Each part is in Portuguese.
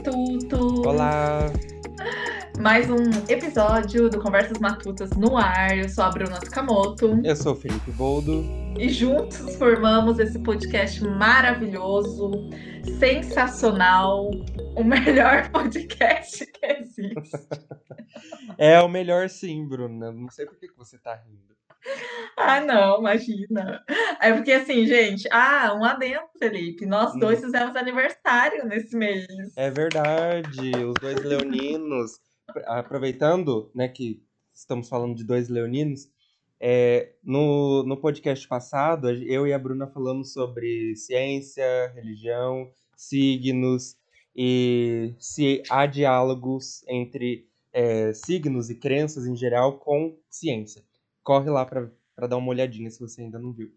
Matuto! Olá! Mais um episódio do Conversas Matutas no ar. Eu sou a Bruna Tsukamoto. Eu sou o Felipe Boldo. E juntos formamos esse podcast maravilhoso, sensacional, o melhor podcast que existe. é o melhor sim, Bruna. Não sei por que você tá rindo. Ah, não, imagina. É porque assim, gente, ah, um adendo, Felipe. Nós dois hum. fizemos aniversário nesse mês. É verdade, os dois leoninos. Aproveitando, né, que estamos falando de dois leoninos, é, no, no podcast passado, eu e a Bruna falamos sobre ciência, religião, signos e se há diálogos entre é, signos e crenças em geral com ciência corre lá para dar uma olhadinha se você ainda não viu.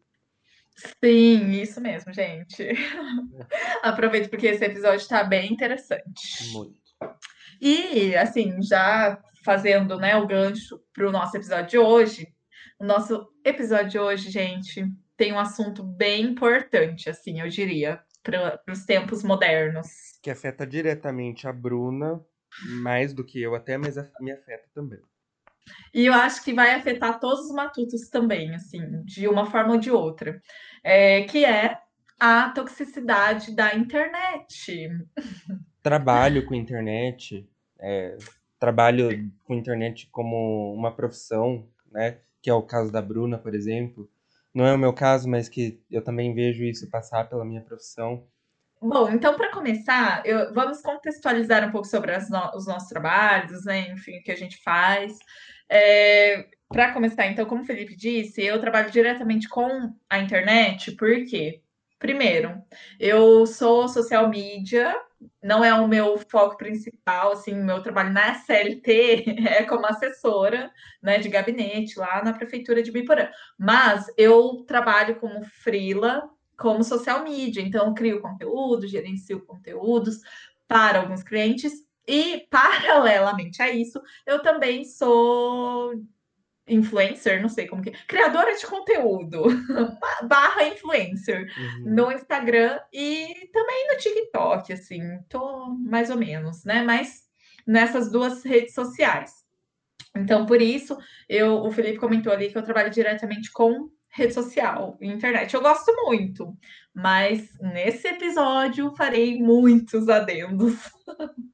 Sim, isso mesmo, gente. É. Aproveito porque esse episódio está bem interessante. Muito. E, assim, já fazendo né, o gancho para o nosso episódio de hoje, o nosso episódio de hoje, gente, tem um assunto bem importante, assim, eu diria, para os tempos modernos. Que afeta diretamente a Bruna, mais do que eu até, mas me afeta também. E eu acho que vai afetar todos os matutos também, assim, de uma forma ou de outra, é, que é a toxicidade da internet. Trabalho com internet, é, trabalho com internet como uma profissão, né? Que é o caso da Bruna, por exemplo. Não é o meu caso, mas que eu também vejo isso passar pela minha profissão. Bom, então para começar, eu, vamos contextualizar um pouco sobre no, os nossos trabalhos, né? Enfim, o que a gente faz. É, Para começar, então, como o Felipe disse, eu trabalho diretamente com a internet, porque, primeiro, eu sou social media, não é o meu foco principal, assim, meu trabalho na CLT é como assessora, né, de gabinete lá na prefeitura de Biporã. Mas eu trabalho como frila, como social media, então crio conteúdo, gerencio conteúdos para alguns clientes e, paralelamente a isso, eu também sou influencer, não sei como que criadora de conteúdo, barra influencer, uhum. no Instagram e também no TikTok, assim, tô mais ou menos, né? Mas nessas duas redes sociais. Então, por isso, eu, o Felipe comentou ali que eu trabalho diretamente com rede social, internet. Eu gosto muito, mas nesse episódio farei muitos adendos.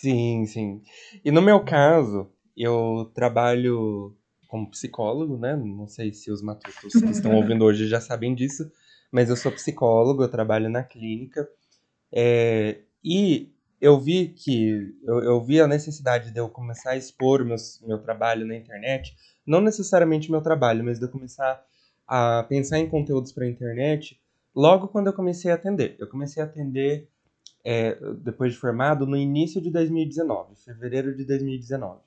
Sim, sim. E no meu caso, eu trabalho como psicólogo, né? Não sei se os matutos que estão ouvindo hoje já sabem disso, mas eu sou psicólogo, eu trabalho na clínica. É, e eu vi que eu, eu, vi a necessidade de eu começar a expor meus, meu trabalho na internet, não necessariamente meu trabalho, mas de eu começar a pensar em conteúdos para a internet logo quando eu comecei a atender. Eu comecei a atender é, depois de formado, no início de 2019, fevereiro de 2019.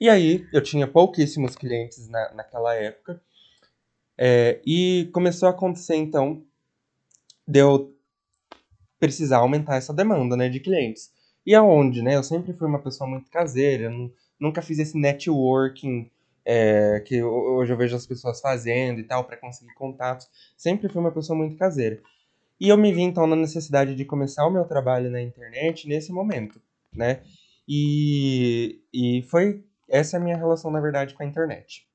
E aí, eu tinha pouquíssimos clientes na, naquela época, é, e começou a acontecer, então, de eu precisar aumentar essa demanda né, de clientes. E aonde, né? Eu sempre fui uma pessoa muito caseira, nunca fiz esse networking é, que hoje eu vejo as pessoas fazendo e tal, para conseguir contatos. Sempre fui uma pessoa muito caseira. E eu me vi então na necessidade de começar o meu trabalho na internet nesse momento, né? E, e foi essa é a minha relação, na verdade, com a internet.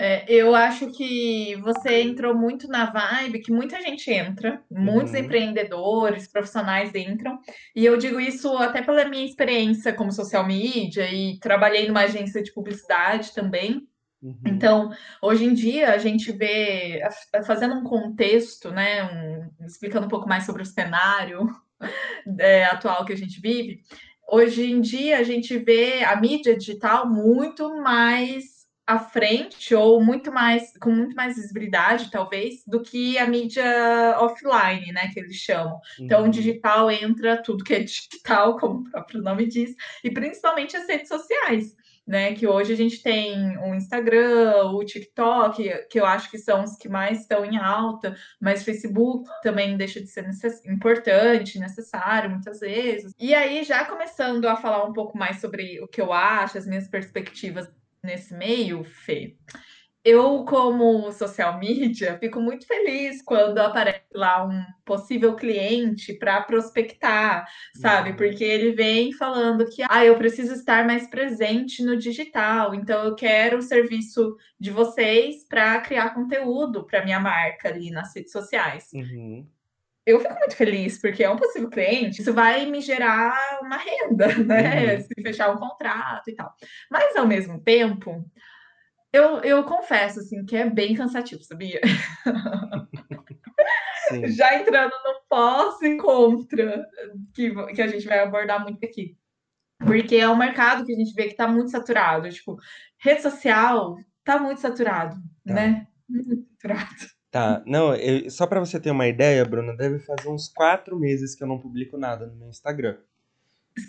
É, eu acho que você entrou muito na vibe que muita gente entra, muitos uhum. empreendedores, profissionais entram, e eu digo isso até pela minha experiência como social media e trabalhei numa agência de publicidade também. Uhum. Então, hoje em dia, a gente vê, fazendo um contexto, né, um, explicando um pouco mais sobre o cenário é, atual que a gente vive, hoje em dia a gente vê a mídia digital muito mais à frente ou muito mais com muito mais visibilidade talvez do que a mídia offline, né, que eles chamam. Então, uhum. digital entra tudo que é digital, como o próprio nome diz, e principalmente as redes sociais né? Que hoje a gente tem o Instagram, o TikTok, que eu acho que são os que mais estão em alta, mas Facebook também deixa de ser necess... importante, necessário muitas vezes. E aí, já começando a falar um pouco mais sobre o que eu acho, as minhas perspectivas nesse meio, Fê. Eu, como social media, fico muito feliz quando aparece lá um possível cliente para prospectar, sabe? Uhum. Porque ele vem falando que ah, eu preciso estar mais presente no digital, então eu quero o serviço de vocês para criar conteúdo para minha marca ali nas redes sociais. Uhum. Eu fico muito feliz, porque é um possível cliente, isso vai me gerar uma renda, né? Uhum. Se fechar um contrato e tal. Mas ao mesmo tempo, eu, eu confesso, assim, que é bem cansativo, sabia? Sim. Já entrando no pós e contra, que, que a gente vai abordar muito aqui. Porque é um mercado que a gente vê que está muito saturado. Tipo, rede social está muito saturado, Tá. né? Muito saturado. Tá, não, eu- só pra você ter uma ideia, Bruna, deve fazer uns quatro meses que eu não publico nada no meu Instagram,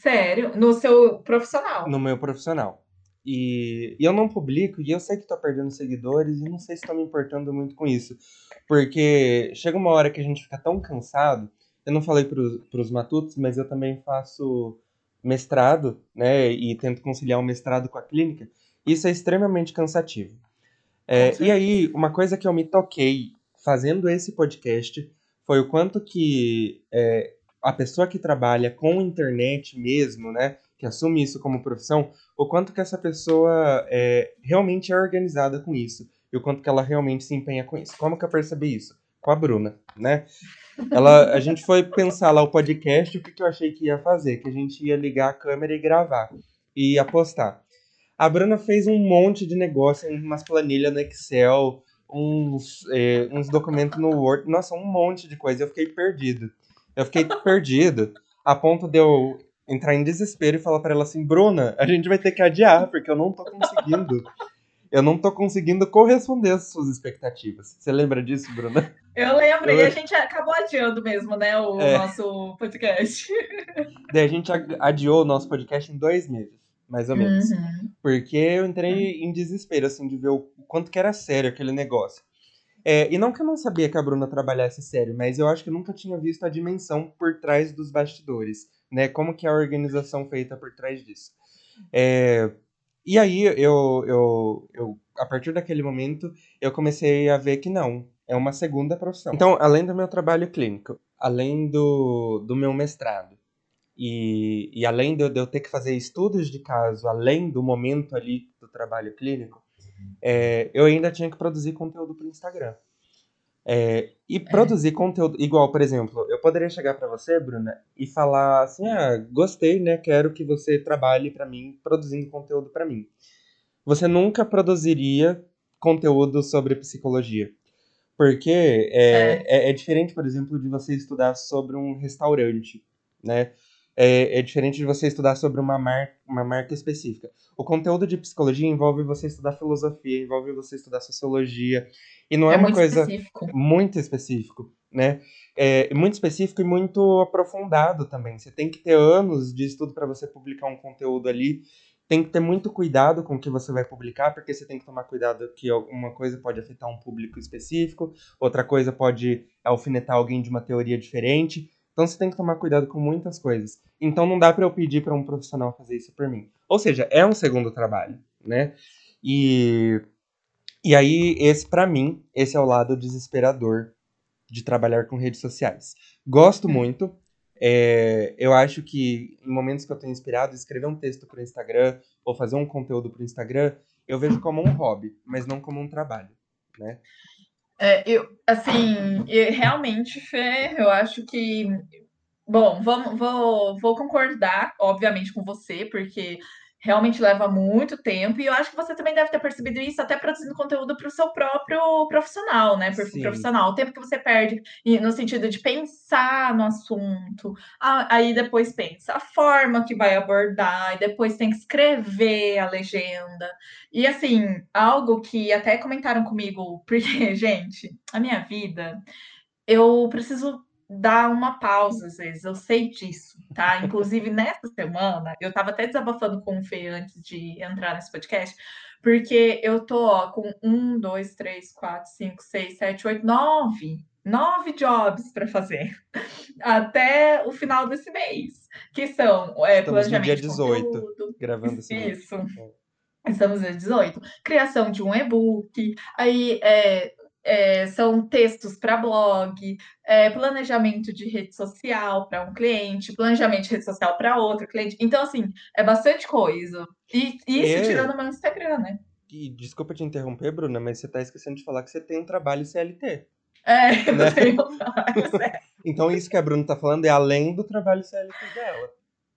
Sério, no seu profissional. no meu profissional. E, e eu não publico, e eu sei que tô perdendo seguidores, e não sei se tô me importando muito com isso. Porque chega uma hora que a gente fica tão cansado, eu não falei pros, pros matutos, mas eu também faço mestrado, né, e tento conciliar o mestrado com a clínica. Isso é extremamente cansativo. É, e aí, uma coisa que eu me toquei fazendo esse podcast foi o quanto que é, a pessoa que trabalha com internet mesmo, né, que assume isso como profissão, o quanto que essa pessoa é, realmente é organizada com isso e o quanto que ela realmente se empenha com isso. Como que eu percebi isso? Com a Bruna, né? Ela, a gente foi pensar lá o podcast, o que, que eu achei que ia fazer, que a gente ia ligar a câmera e gravar e ia postar. A Bruna fez um monte de negócio, umas planilhas no Excel, uns, é, uns documentos no Word, nossa, um monte de coisa. Eu fiquei perdido. Eu fiquei perdido a ponto de eu entrar em desespero e falar pra ela assim, Bruna, a gente vai ter que adiar, porque eu não tô conseguindo. Eu não tô conseguindo corresponder às suas expectativas. Você lembra disso, Bruna? Eu lembro, Eu- e a gente acabou adiando mesmo, né, o É. nosso podcast. Daí a gente adiou o nosso podcast em dois meses, mais ou menos. Uhum. Porque eu entrei em desespero, assim, de ver o quanto que era sério aquele negócio. É, e não que eu não sabia que a Bruna trabalhasse sério, mas eu acho que eu nunca tinha visto a dimensão por trás dos bastidores, né? Como que é a organização feita por trás disso. É, e aí, eu, eu, eu, a partir daquele momento, eu comecei a ver que não, é uma segunda profissão. Então, além do meu trabalho clínico, além do, do meu mestrado, e, e além de eu, ter que fazer estudos de caso, além do momento ali do trabalho clínico, é, eu ainda tinha que produzir conteúdo para o Instagram. É, e produzir conteúdo, igual, por exemplo, eu poderia chegar para você, Bruna, e falar assim: ah, gostei, né? Quero que você trabalhe para mim, produzindo conteúdo para mim. Você nunca produziria conteúdo sobre psicologia. Porque é, é, é diferente, por exemplo, de você estudar sobre um restaurante, né? É, é diferente de você estudar sobre uma, mar uma marca específica. O conteúdo de psicologia envolve você estudar filosofia, envolve você estudar sociologia. E não é, É uma muito coisa específico. muito específico, né? É muito específico e muito aprofundado também. Você tem que ter anos de estudo para você publicar um conteúdo ali. Tem que ter muito cuidado com o que você vai publicar, porque você tem que tomar cuidado que alguma coisa pode afetar um público específico, outra coisa pode alfinetar alguém de uma teoria diferente. Então você tem que tomar cuidado com muitas coisas. Então não dá para eu pedir para um profissional fazer isso por mim. Ou seja, é um segundo trabalho, né? E e aí esse para mim, esse é o lado desesperador de trabalhar com redes sociais. Gosto muito. é, eu acho que em momentos que eu tenho inspirado, escrever um texto para o Instagram ou fazer um conteúdo para o Instagram, eu vejo como um hobby, mas não como um trabalho, né? É, eu, assim, e realmente, Fê, eu acho que. Bom, vamos, vou, vou concordar, obviamente, com você, porque realmente leva muito tempo, e eu acho que você também deve ter percebido isso até produzindo conteúdo para o seu próprio profissional, né? Sim. profissional. O tempo que você perde no sentido de pensar no assunto, aí depois pensa a forma que vai abordar, e depois tem que escrever a legenda. E assim, algo que até comentaram comigo, porque, gente, a minha vida, eu preciso dar uma pausa às vezes, eu sei disso, tá? Inclusive, nessa semana, eu tava até desabafando com o Fê antes de entrar nesse podcast, porque eu tô ó, com um, dois, três, quatro, cinco, seis, sete, oito, nove. Nove jobs para fazer até o final desse mês, que são é, Estamos no planejamento dia de 18, conteúdo, Gravando esse isso. Estamos em 18. Criação de um e-book, aí é, é, são textos para blog, é, planejamento de rede social para um cliente, planejamento de rede social para outro cliente. Então, assim, é bastante coisa. E isso É. tirando o meu Instagram, né? E desculpa te interromper, Bruna, mas você tá esquecendo de falar que você tem um trabalho CLT. É, eu Né? tenho trabalho sério. Então isso que a Bruna tá falando é além do trabalho CLT dela.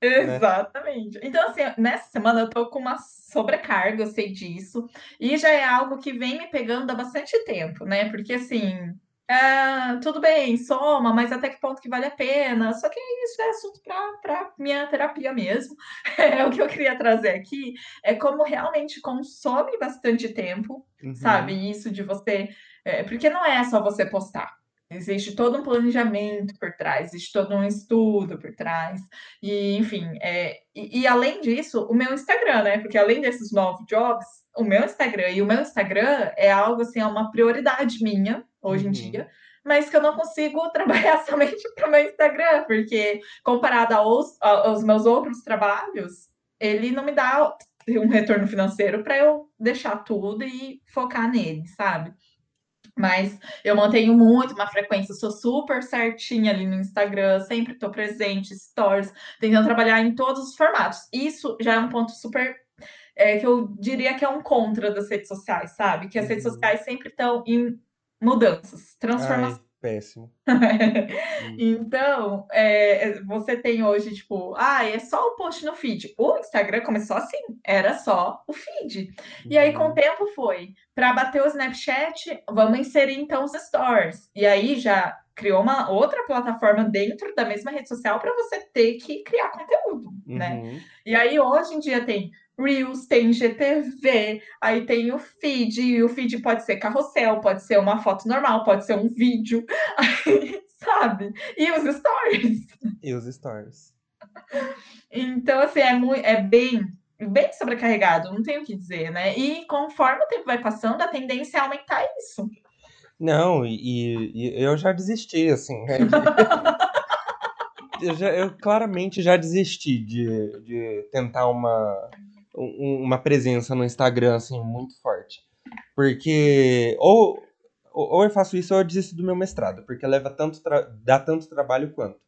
Exatamente. Então, assim, nessa semana eu tô com uma sobrecarga, eu sei disso, e já é algo que vem me pegando há bastante tempo, né? Porque, assim, ah, tudo bem, soma, mas até que ponto que vale a pena? Só que isso é assunto para minha terapia mesmo. É, o que eu queria trazer aqui é como realmente consome bastante tempo, Uhum. sabe? Isso de você. é, porque não é só você postar. Existe todo um planejamento por trás, existe todo um estudo por trás. E, enfim, é, e, e além disso, o meu Instagram, né? Porque além desses novos jobs, o meu Instagram e o meu Instagram é algo assim, é uma prioridade minha hoje em Uhum. dia, mas que eu não consigo trabalhar somente para o meu Instagram, porque comparado aos, aos meus outros trabalhos, ele não me dá um retorno financeiro para eu deixar tudo e focar nele, sabe? Mas eu mantenho muito uma frequência, sou super certinha ali no Instagram, sempre estou presente, stories, tentando trabalhar em todos os formatos. Isso já é um ponto super é, que eu diria que é um contra das redes sociais, sabe? Que as redes Uhum. sociais sempre estão em mudanças, transformações. Ai, péssimo. Então, é, você tem hoje, tipo, ah, é só o post no feed. O Instagram começou assim, era só o feed. E aí, com o Uhum. tempo, foi para bater o Snapchat, vamos inserir então os stories. E aí já criou uma outra plataforma dentro da mesma rede social para você ter que criar conteúdo, né? Uhum. E aí, hoje em dia, tem Reels, tem GTV, aí tem o feed, e o feed pode ser carrossel, pode ser uma foto normal, pode ser um vídeo, aí, sabe? E os stories. E os stories. Então, assim, é, muito, é bem, bem sobrecarregado, não tenho o que dizer, né? E conforme o tempo vai passando, a tendência é aumentar isso. Não, e, e eu já desisti, assim. né? eu, já- eu claramente já desisti de, de tentar uma, um- uma presença no Instagram, assim, muito forte. Porque ou, ou eu faço isso ou eu desisto do meu mestrado, porque leva tanto dá tanto trabalho quanto.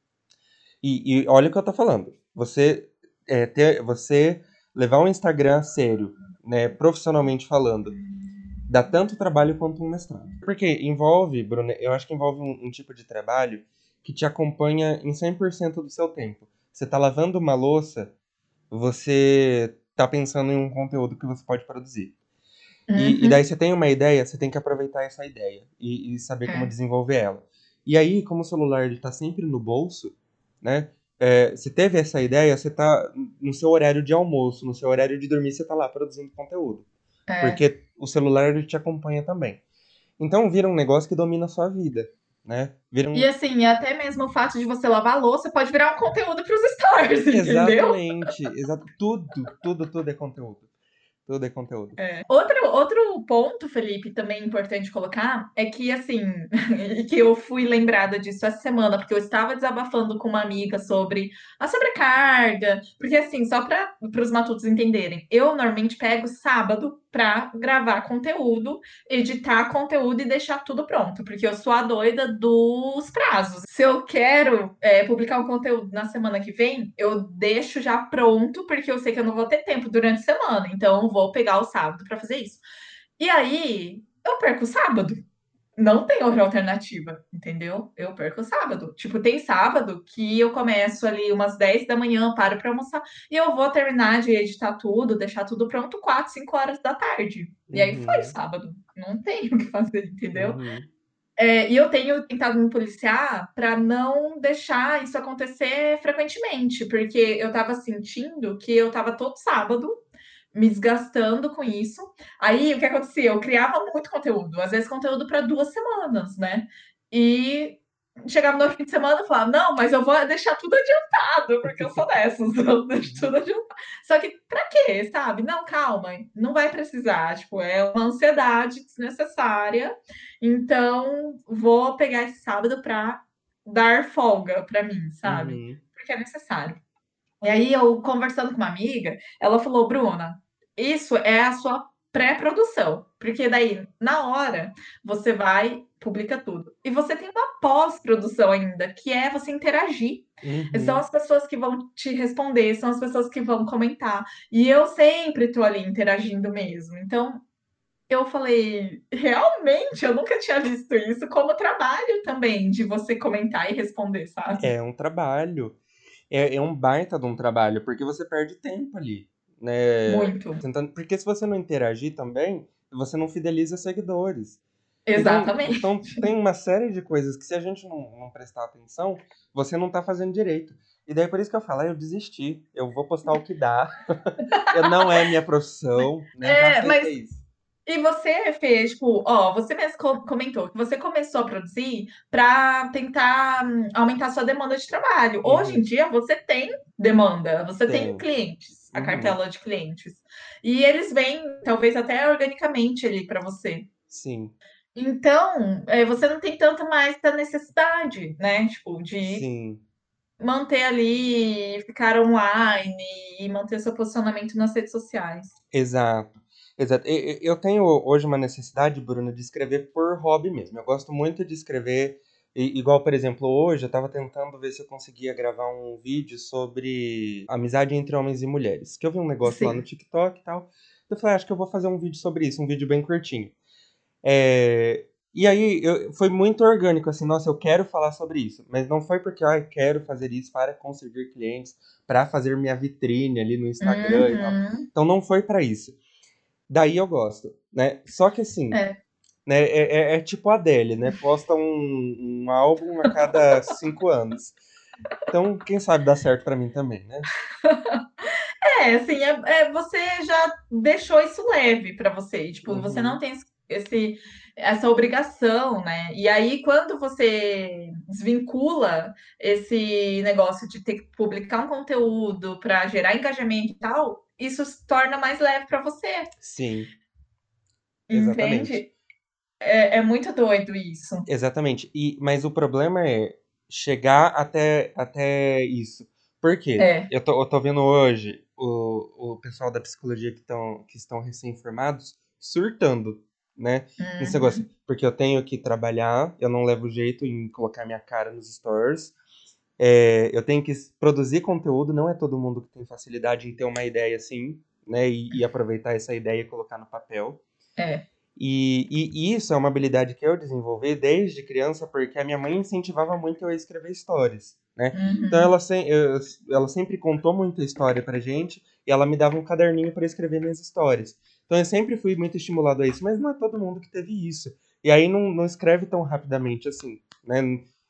E, e olha o que eu tô falando. Você, é, ter, você levar um Instagram a sério, né, profissionalmente falando, dá tanto trabalho quanto um mestrado. Porque envolve, Bruno, eu acho que envolve um, um tipo de trabalho que te acompanha em 100% do seu tempo. Você tá lavando uma louça, você tá pensando em um conteúdo que você pode produzir. E, e Uhum. daí você tem uma ideia, você tem que aproveitar essa ideia e, e saber como É. desenvolver ela. E aí, como o celular ele tá sempre no bolso, né? É, você teve essa ideia, você tá no seu horário de almoço, no seu horário de dormir, você tá lá produzindo conteúdo. É. Porque o celular ele te acompanha também. Então vira um negócio que domina a sua vida, né? Um... E assim, até mesmo o fato de você lavar a louça pode virar um conteúdo para os stories, entendeu? Exatamente. Tudo, tudo, tudo é conteúdo. Tudo é conteúdo. É. Outro, outro ponto, Felipe, também importante colocar, é que assim, que eu fui lembrada disso essa semana, porque eu estava desabafando com uma amiga sobre a sobrecarga, porque assim, só para os matutos entenderem, eu normalmente pego sábado para gravar conteúdo, editar conteúdo e deixar tudo pronto, porque eu sou a doida dos prazos. Se eu quero é, publicar um conteúdo na semana que vem, eu deixo já pronto, porque eu sei que eu não vou ter tempo durante a semana, então eu vou pegar o sábado para fazer isso. E aí, eu perco o sábado. Não tem outra alternativa, entendeu? Eu perco o sábado. Tipo, tem sábado que eu começo ali umas 10 da manhã, paro para almoçar, e eu vou terminar de editar tudo, deixar tudo pronto 4, 5 horas da tarde. E aí foi Uhum. o sábado. Não tem o que fazer, entendeu? Uhum. É, e eu tenho tentado me policiar para não deixar isso acontecer frequentemente, porque eu estava sentindo que eu estava todo sábado me desgastando com isso. Aí o que acontecia? Eu criava muito conteúdo, às vezes conteúdo para duas semanas, né? E chegava no fim de semana e falava: Não, mas eu vou deixar tudo adiantado, porque eu sou dessas, eu deixo tudo adiantado. Só que pra quê, sabe? Não, calma, não vai precisar. Tipo, é uma ansiedade desnecessária. Então, vou pegar esse sábado para dar folga para mim, sabe? Uhum. Porque é necessário. E aí, eu conversando com uma amiga, ela falou: Bruna, isso é a sua pré-produção, porque daí, na hora, você vai, publica tudo. E você tem uma pós-produção ainda, que é você interagir. Uhum. São as pessoas que vão te responder, são as pessoas que vão comentar. E eu sempre estou ali interagindo mesmo. Então, eu falei, realmente, eu nunca tinha visto isso como trabalho também, de você comentar e responder, sabe? É um trabalho. É, é um baita de um trabalho, porque você perde tempo ali. Né? Muito. Tentando, porque se você não interagir também, você não fideliza seguidores. Exatamente. Então, então tem uma série de coisas que se a gente não, não prestar atenção, você não tá fazendo direito. E daí por isso que eu falo, ah, eu desisti. Eu vou postar o que dá. eu não é minha profissão. Né? É, mas... É e você fez, tipo, ó, você mesmo comentou que você começou a produzir para tentar hum, aumentar sua demanda de trabalho. Uhum. Hoje em dia você tem demanda, você tem clientes, a uhum. cartela de clientes. E eles vêm, talvez até organicamente ali para você. Sim. Então, é, você não tem tanto mais da necessidade, né? Tipo, de Sim. manter ali, ficar online e manter seu posicionamento nas redes sociais. Exato. Exato. Eu tenho hoje uma necessidade, Bruno, de escrever por hobby mesmo. Eu gosto muito de escrever, igual, por exemplo, hoje eu estava tentando ver se eu conseguia gravar um vídeo sobre amizade entre homens e mulheres. Que eu vi um negócio Sim. lá no TikTok e tal. Eu falei, ah, acho que eu vou fazer um vídeo sobre isso, um vídeo bem curtinho. É, e aí eu, foi muito orgânico, assim, nossa, eu quero falar sobre isso. Mas não foi porque ah, eu quero fazer isso para conseguir clientes, para fazer minha vitrine ali no Instagram uhum. e tal. Uhum. Então não foi para isso. Daí eu gosto, né? Só que assim, é. Né, é, é, é tipo a Adele, né? Posta um, um álbum a cada cinco anos. Então, quem sabe dá certo para mim também, né? É, assim, é, é, você já deixou isso leve para você. Tipo, uhum. você não tem esse, essa obrigação, né? E aí, quando você desvincula esse negócio de ter que publicar um conteúdo para gerar engajamento e tal, isso se torna mais leve para você. Sim. Exatamente. É, é, muito doido isso. Exatamente. E, mas o problema é chegar até, até isso. Por quê? É. Eu, tô, eu tô vendo hoje o, o pessoal da psicologia que, tão, que estão recém-formados surtando, né? Uhum. Esse negócio. Porque eu tenho que trabalhar, eu não levo jeito em colocar minha cara nos stores. É, eu tenho que produzir conteúdo, não é todo mundo que tem facilidade em ter uma ideia assim, né? E, e aproveitar essa ideia e colocar no papel. É. E, e, isso é uma habilidade que eu desenvolvi desde criança, porque a minha mãe incentivava muito eu a escrever histórias, né? Uhum. Então ela, se, eu, ela sempre contou muita história pra gente e ela me dava um caderninho para escrever minhas histórias. Então eu sempre fui muito estimulado a isso, mas não é todo mundo que teve isso. E aí não, não escreve tão rapidamente assim, né?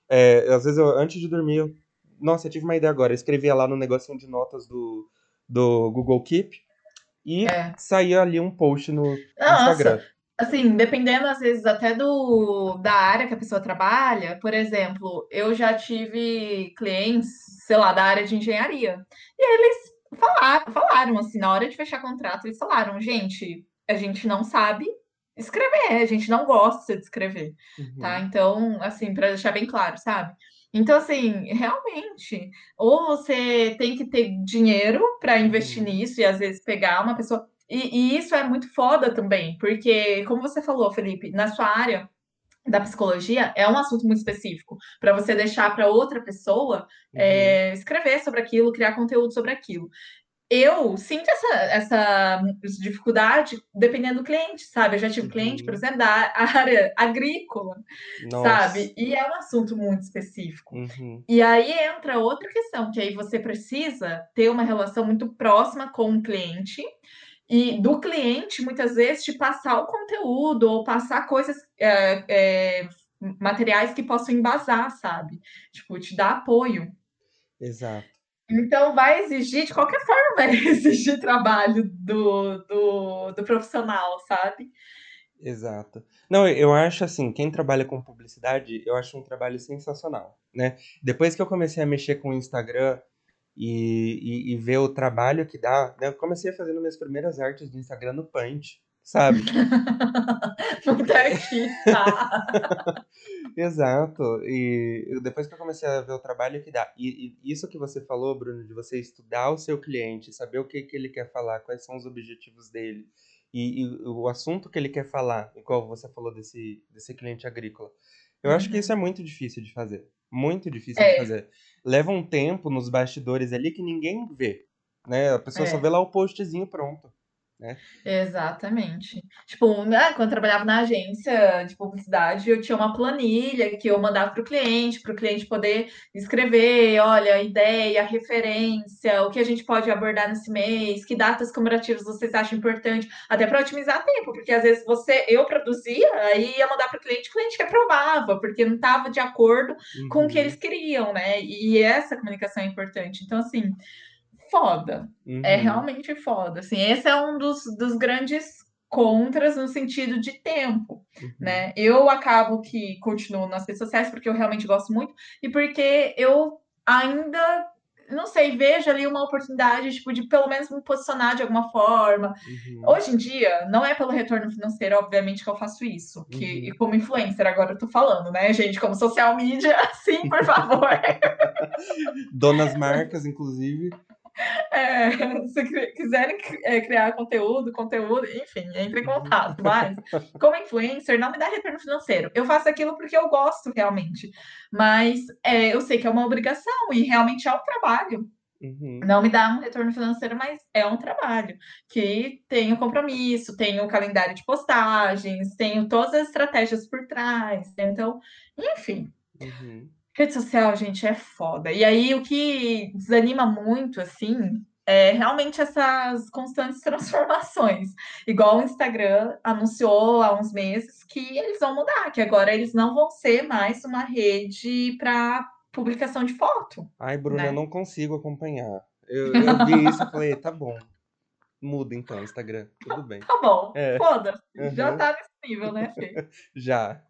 É, às vezes, eu, antes de dormir, eu, nossa, eu tive uma ideia agora. Eu escrevia lá no negocinho de notas do, do Google Keep e é. saía ali um post no, no Instagram. Assim, dependendo às vezes até do da área que a pessoa trabalha, por exemplo, eu já tive clientes, sei lá, da área de engenharia, e eles falaram, falaram assim, na hora de fechar contrato, eles falaram, gente, a gente não sabe escrever, a gente não gosta de escrever, tá? uhum. tá? Então, assim, para deixar bem claro, sabe? Então, assim, realmente, ou você tem que ter dinheiro para investir uhum. nisso e às vezes pegar uma pessoa. E, e, isso é muito foda também, porque, como você falou, Felipe, na sua área da psicologia é um assunto muito específico para você deixar para outra pessoa uhum. é, escrever sobre aquilo, criar conteúdo sobre aquilo eu sinto essa, essa dificuldade dependendo do cliente, sabe? Eu já tive uhum. cliente, por uhum. exemplo, da área agrícola, Nossa. sabe? E é um assunto muito específico. Uhum. E aí entra outra questão, que aí você precisa ter uma relação muito próxima com o cliente e do cliente, muitas vezes, te passar o conteúdo ou passar coisas, é, é, materiais que possam embasar, sabe? Tipo, te dar apoio. Exato. Então, vai exigir, de qualquer forma, vai exigir trabalho do, do, do profissional, sabe? Exato. Não, eu acho assim, quem trabalha com publicidade, eu acho um trabalho sensacional, né? Depois que eu comecei a mexer com o Instagram e, e, e ver o trabalho que dá, né? Eu comecei a fazer minhas primeiras artes do Instagram no Punch. sabe? Muito artista. Exato. E depois que eu comecei a ver o trabalho que dá. E, e, isso que você falou, Bruno, de você estudar o seu cliente, saber o que, que ele quer falar, quais são os objetivos dele. E, e o assunto que ele quer falar, igual você falou desse, desse cliente agrícola. Eu uhum. acho que isso é muito difícil de fazer. Muito difícil é. de fazer. Leva um tempo nos bastidores ali que ninguém vê. Né? A pessoa é. só vê lá o postzinho pronto. Né? Exatamente. Tipo, né, quando eu trabalhava na agência de publicidade, eu tinha uma planilha que eu mandava para o cliente, para o cliente poder escrever, olha, ideia, referência, o que a gente pode abordar nesse mês, que datas comemorativas vocês acham importante, até para otimizar tempo, porque às vezes você, eu produzia, aí ia mandar para o cliente, o cliente que aprovava, porque não estava de acordo uhum. com o que uhum. eles queriam, né? E essa comunicação é importante. Então, assim, foda. É uhum. É realmente foda. Assim, esse é um dos, dos grandes contras no sentido de tempo, uhum. né? Eu acabo que continuo nas redes sociais porque eu realmente gosto muito e porque eu ainda não sei, vejo ali uma oportunidade, tipo, de pelo menos me posicionar de alguma forma. Uhum. Hoje em dia, não é pelo retorno financeiro, obviamente, que eu faço isso. Que, uhum. E como influencer, agora eu tô falando, né, gente? Como social media, sim, por favor. Donas marcas, inclusive. É, se quiserem é, criar conteúdo, conteúdo, enfim, entre em contato. Mas, como influencer, não me dá retorno financeiro. Eu faço aquilo porque eu gosto realmente. Mas é, eu sei que é uma obrigação e realmente é um trabalho. Uhum. Não me dá um retorno financeiro, mas é um trabalho que tenho compromisso, tenho calendário de postagens, tenho todas as estratégias por trás. Então, enfim. Uhum. Rede social, gente, é foda. E aí, o que desanima muito, assim, é realmente essas constantes transformações. Igual o Instagram anunciou há uns meses que eles vão mudar, que agora eles não vão ser mais uma rede para publicação de foto. Ai, Bruna, né? eu não consigo acompanhar. Eu, eu vi isso e falei, tá bom. Muda então, Instagram. Tudo bem. Tá bom, é. foda. Uhum. Já tá nesse nível, né, Fê? Já.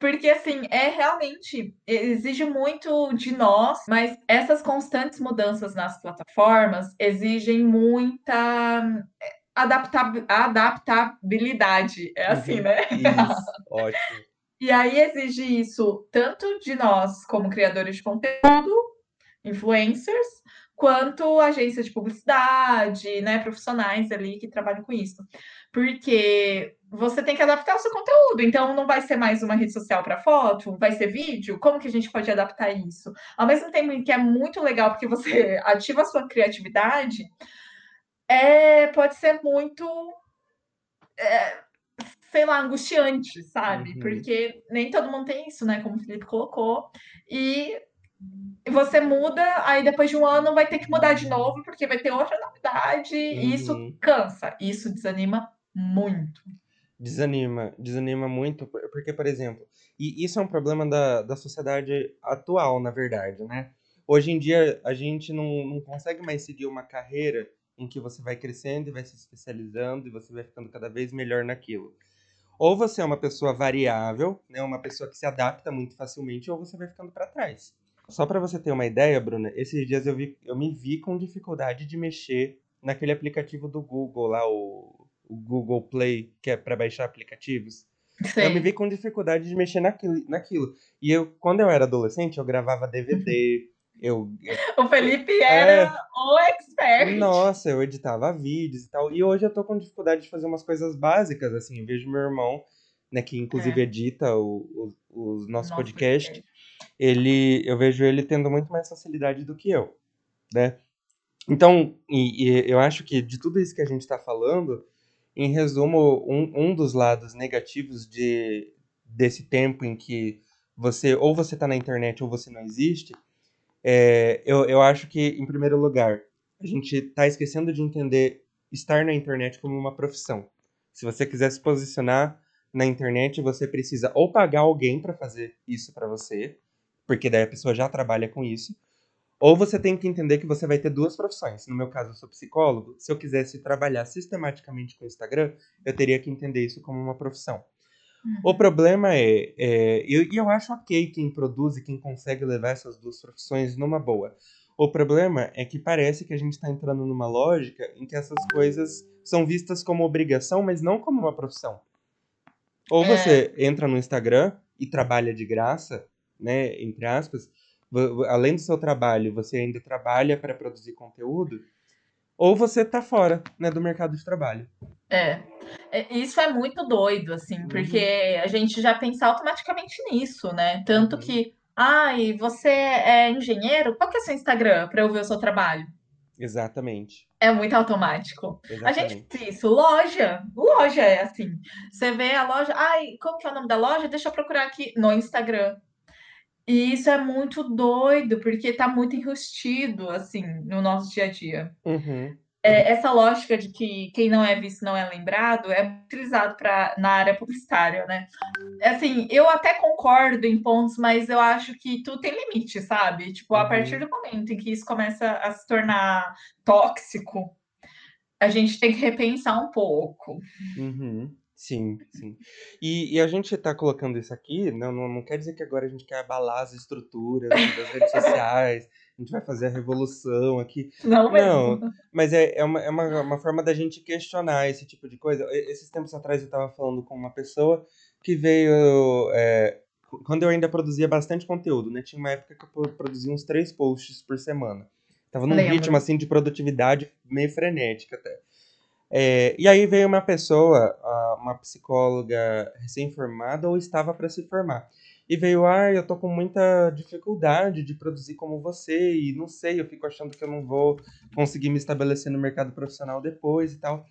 Porque, assim, é realmente, exige muito de nós, mas essas constantes mudanças nas plataformas exigem muita eh, adaptabilidade. É assim, uhum. né? Isso, ótimo. E aí exige isso tanto de nós, como criadores de conteúdo, influencers, quanto agências de publicidade, né, profissionais ali que trabalham com isso. Porque você tem que adaptar o seu conteúdo. Então, não vai ser mais uma rede social para foto, vai ser vídeo. Como que a gente pode adaptar isso? Ao mesmo tempo que é muito legal porque você ativa a sua criatividade, é, pode ser muito, é, sei lá, angustiante, sabe? Uhum. Porque nem todo mundo tem isso, né? Como o Felipe colocou. E você muda, aí depois de um ano vai ter que mudar de novo, porque vai ter outra novidade, uhum. e isso uhum. cansa, isso desanima muito. Desanima, desanima muito, porque, por exemplo, e isso é um problema da, da sociedade atual, na verdade, né? Hoje em dia, a gente não, não consegue mais seguir uma carreira em que você vai crescendo e vai se especializando e você vai ficando cada vez melhor naquilo. Ou você é uma pessoa variável, né, uma pessoa que se adapta muito facilmente, ou você vai ficando para trás. Só para você ter uma ideia, Bruna, esses dias eu, vi, eu me vi com dificuldade de mexer naquele aplicativo do Google lá, o o Google Play, que é para baixar aplicativos. Sim. Eu me vi com dificuldade de mexer naquilo, naquilo. E eu, quando eu era adolescente, eu gravava DVD. Eu, o Felipe era é, o expert. Nossa, eu editava vídeos e tal. E hoje eu tô com dificuldade de fazer umas coisas básicas, assim. Eu vejo meu irmão, né, que inclusive é. edita o, o, o nosso, podcast, Ele, eu vejo ele tendo muito mais facilidade do que eu, né? Então, e, e eu acho que de tudo isso que a gente tá falando, em resumo, um, um dos lados negativos de, desse tempo em que você ou você está na internet ou você não existe, é, eu, eu acho que, em primeiro lugar, a gente está esquecendo de entender estar na internet como uma profissão. Se você quiser se posicionar na internet, você precisa ou pagar alguém para fazer isso para você, porque daí a pessoa já trabalha com isso, ou você tem que entender que você vai ter duas profissões. No meu caso, eu sou psicólogo. Se eu quisesse trabalhar sistematicamente com o Instagram, eu teria que entender isso como uma profissão. Uhum. O problema é, é eu, e eu acho ok quem produz e quem consegue levar essas duas profissões numa boa. O problema é que parece que a gente está entrando numa lógica em que essas coisas são vistas como obrigação, mas não como uma profissão. Ou É. você entra no Instagram e trabalha de graça, né, entre aspas, além do seu trabalho, você ainda trabalha para produzir conteúdo, ou você tá fora, né, do mercado de trabalho. É. É, Isso é muito doido, assim, porque a gente já pensa automaticamente nisso, né? Tanto Uhum. que, ai, você é engenheiro? Qual que é seu Instagram para eu ver o seu trabalho? Exatamente. É muito automático. A gente Exatamente. fez isso, loja. Loja é assim. Você vê a loja, ai, como que é o nome da loja? Deixa eu procurar aqui no Instagram. E isso é muito doido, porque tá muito enrustido, assim, no nosso dia a dia. Uhum. É, essa lógica de que quem não é visto não é lembrado é utilizado pra, na área publicitária, né? Assim, eu até concordo em pontos, mas eu acho que tudo tem limite, sabe? Tipo, a Uhum. partir do momento em que isso começa a se tornar tóxico, a gente tem que repensar um pouco. Uhum. Sim, sim. E, e a gente tá colocando isso aqui, não, não, não quer dizer que agora a gente quer abalar as estruturas das redes sociais, a gente vai fazer a revolução aqui. Não Não, mesmo. mas é, é, uma, é uma, uma forma da gente questionar esse tipo de coisa. Esses tempos atrás eu tava falando com uma pessoa que veio. é, qu- quando eu ainda produzia bastante conteúdo, né? Tinha uma época que eu pro- produzia uns três posts por semana. Tava num Lembro. ritmo assim de produtividade meio frenética até. É, e aí veio uma pessoa, uma psicóloga recém-formada ou estava para se formar. E veio, ah, eu tô com muita dificuldade de produzir como você, e não sei, eu fico achando que eu não vou conseguir me estabelecer no mercado profissional depois e tal.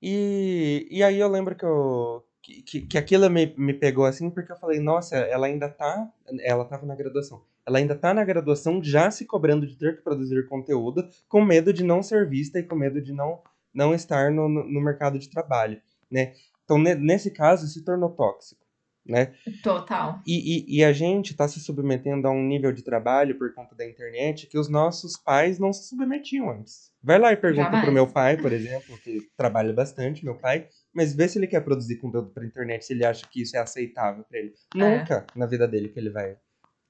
E, e aí eu lembro que, eu, que, que aquilo me, me pegou assim, porque eu falei, nossa, ela ainda tá. Ela tava na graduação. Ela ainda tá na graduação já se cobrando de ter que produzir conteúdo, com medo de não ser vista e com medo de não, não estar no, no mercado de trabalho, né? Então, ne- nesse caso, se tornou tóxico, né? Total. E, e, e a gente está se submetendo a um nível de trabalho por conta da internet que os nossos pais não se submetiam antes. Vai lá e pergunta Jamais. pro meu pai, por exemplo, que trabalha bastante, meu pai, mas vê se ele quer produzir conteúdo pra internet, se ele acha que isso é aceitável pra ele. É. Nunca na vida dele que ele vai,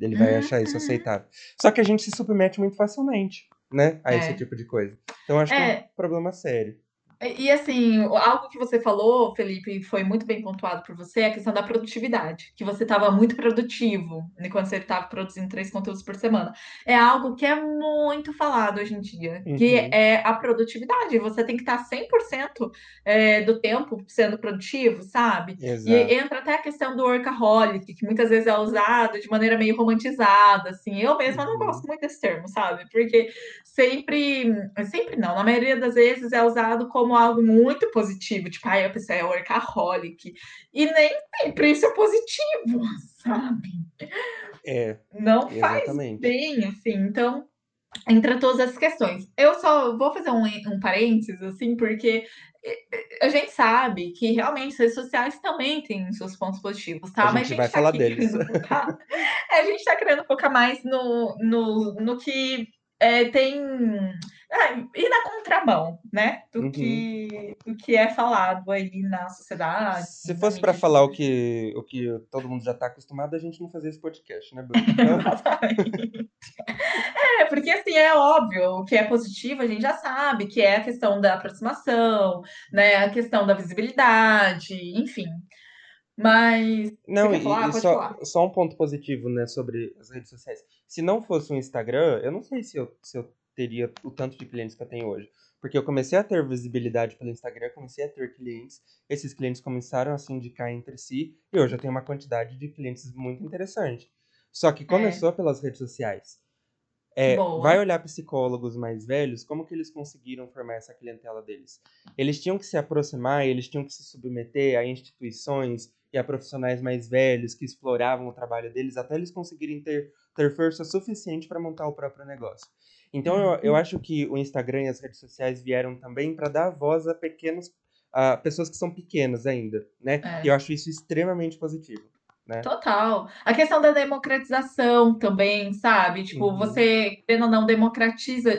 ele vai Uhum, achar isso aceitável. Só que a gente se submete muito facilmente, né, a esse É. tipo de coisa. Então acho que é É. um problema sério. E e, assim, algo que você falou, Felipe, foi muito bem pontuado por você, é a questão da produtividade, que você estava muito produtivo né, quando você estava produzindo três conteúdos por semana. É algo que é muito falado hoje em dia, que Uhum. é a produtividade. Você tem que estar 100% é, do tempo sendo produtivo, sabe? E Exato. entra até a questão do workaholic, que muitas vezes é usado de maneira meio romantizada, assim. Eu mesma não Uhum. gosto muito desse termo, sabe? Porque sempre, sempre não, na maioria das vezes é usado como algo muito positivo, tipo, ai, a pessoa é workaholic. E nem sempre isso é positivo, sabe? É, Não faz exatamente. bem, assim. Então, entra todas essas questões. Eu só vou fazer um, um parênteses, assim, porque eh, a gente sabe que realmente as redes sociais também têm seus pontos positivos, tá? A Mas gente vai tá falar deles. focar. é, a gente tá querendo focar mais no, no, no que é, tem. Ah, e na contramão, né? Do, Uhum. que, do que é falado aí na sociedade. Se na fosse mídia. falar o que, o que todo mundo já tá acostumado, a gente não fazia esse podcast, né, Bruno? Então, Exatamente. É, porque assim, é óbvio, o que é positivo a gente já sabe, que é a questão da aproximação, né? A questão da visibilidade, enfim. Mas não, e, falar? e Pode só, falar. só um ponto positivo, né, sobre as redes sociais. Se não fosse o Instagram, eu não sei se eu, se eu teria o tanto de clientes que eu tenho hoje. Porque eu comecei a ter visibilidade pelo Instagram, comecei a ter clientes, esses clientes começaram a se indicar entre si, e hoje eu tenho uma quantidade de clientes muito interessante. Só que começou pelas redes sociais. É, vai olhar psicólogos mais velhos, como que eles conseguiram formar essa clientela deles? Eles tinham que se aproximar, eles tinham que se submeter a instituições e a profissionais mais velhos que exploravam o trabalho deles até eles conseguirem ter, ter força suficiente para montar o próprio negócio. Então eu, eu Uhum. acho que o Instagram e as redes sociais vieram também para dar voz a pequenos a pessoas que são pequenas ainda, né? É. E eu acho isso extremamente positivo, né? Total. A questão da democratização também, sabe? Tipo, Uhum. você, querendo ou não, democratiza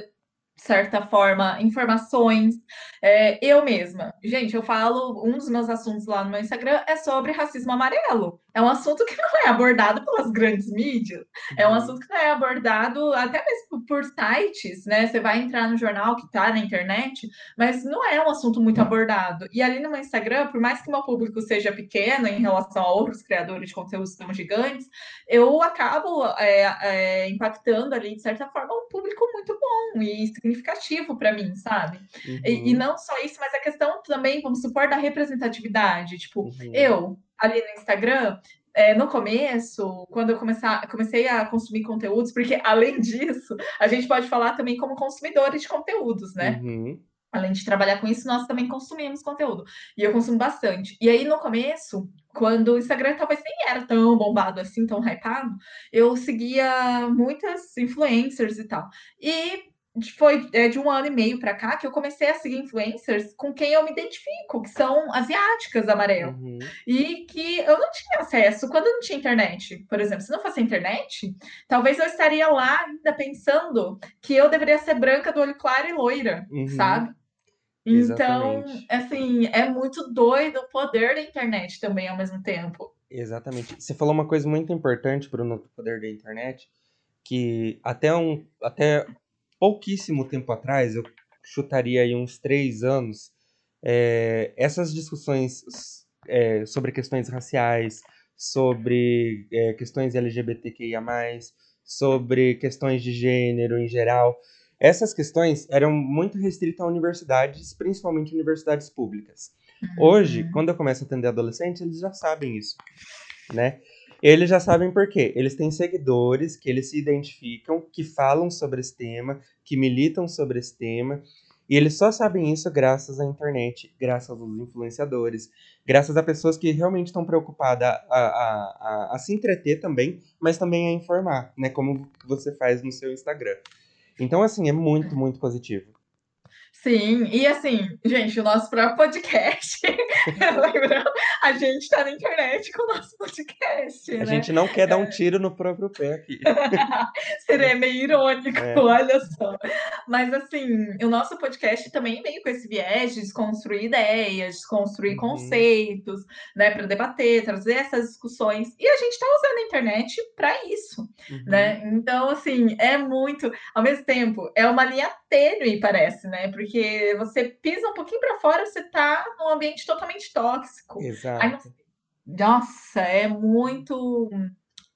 de certa forma, informações. É, eu mesma, gente, eu falo, um dos meus assuntos lá no meu Instagram é sobre racismo amarelo. É um assunto que não é abordado pelas grandes mídias, é um uhum. assunto que não é abordado até mesmo por sites, né? Você vai entrar no jornal que está na internet, mas não é um assunto muito abordado. E ali no meu Instagram, por mais que meu público seja pequeno em relação a outros criadores de conteúdos tão gigantes, eu acabo é, é, impactando ali, de certa forma, um público muito bom e significativo para mim, sabe? Uhum. E, e, uhum. não só isso, mas a questão também, vamos supor, da representatividade. Tipo, uhum. eu, ali no Instagram, é, no começo, quando eu começar, comecei a consumir conteúdos, porque além disso, a gente pode falar também como consumidores de conteúdos, né? Uhum. Além de trabalhar com isso, nós também consumimos conteúdo. E eu consumo bastante. E aí, no começo, quando o Instagram talvez nem era tão bombado assim, tão hypado, eu seguia muitas influencers e tal. E foi é, de um ano e meio para cá que eu comecei a seguir influencers com quem eu me identifico, que são asiáticas amarelo. Uhum. E que eu não tinha acesso quando eu não tinha internet. Por exemplo, se não fosse a internet, talvez eu estaria lá ainda pensando que eu deveria ser branca do olho claro e loira, uhum. sabe? Então, Exatamente. assim, é muito doido o poder da internet também ao mesmo tempo. Exatamente. Você falou uma coisa muito importante, Bruno, do poder da internet, que até um até pouquíssimo tempo atrás, eu chutaria aí uns três anos, é, essas discussões é, sobre questões raciais, sobre é, questões LGBTQIA, sobre questões de gênero em geral, essas questões eram muito restritas a universidades, principalmente universidades públicas. Uhum. Hoje, quando eu começo a atender adolescentes, eles já sabem isso, né? Eles já sabem por quê. Eles têm seguidores que eles se identificam, que falam sobre esse tema, que militam sobre esse tema. E eles só sabem isso graças à internet, graças aos influenciadores, graças a pessoas que realmente estão preocupadas a, a, a, a, se entreter também, mas também a informar, né? Como você faz no seu Instagram. Então, assim, é muito, muito positivo. Sim, e assim, gente, o nosso próprio podcast, lembrando, a gente está na internet com o nosso podcast. A né? gente não quer dar um é. tiro no próprio pé aqui. Seria meio irônico, é. olha só. Mas assim, o nosso podcast também veio com esse viés de desconstruir ideias, desconstruir uhum. conceitos, né, para debater, trazer essas discussões. E a gente está usando a internet para isso, uhum. né? Então, assim, é muito, ao mesmo tempo, é uma linha tênue, parece, né? Porque você pisa um pouquinho para fora, você está num ambiente totalmente tóxico. Exato. Aí, nossa, é muito.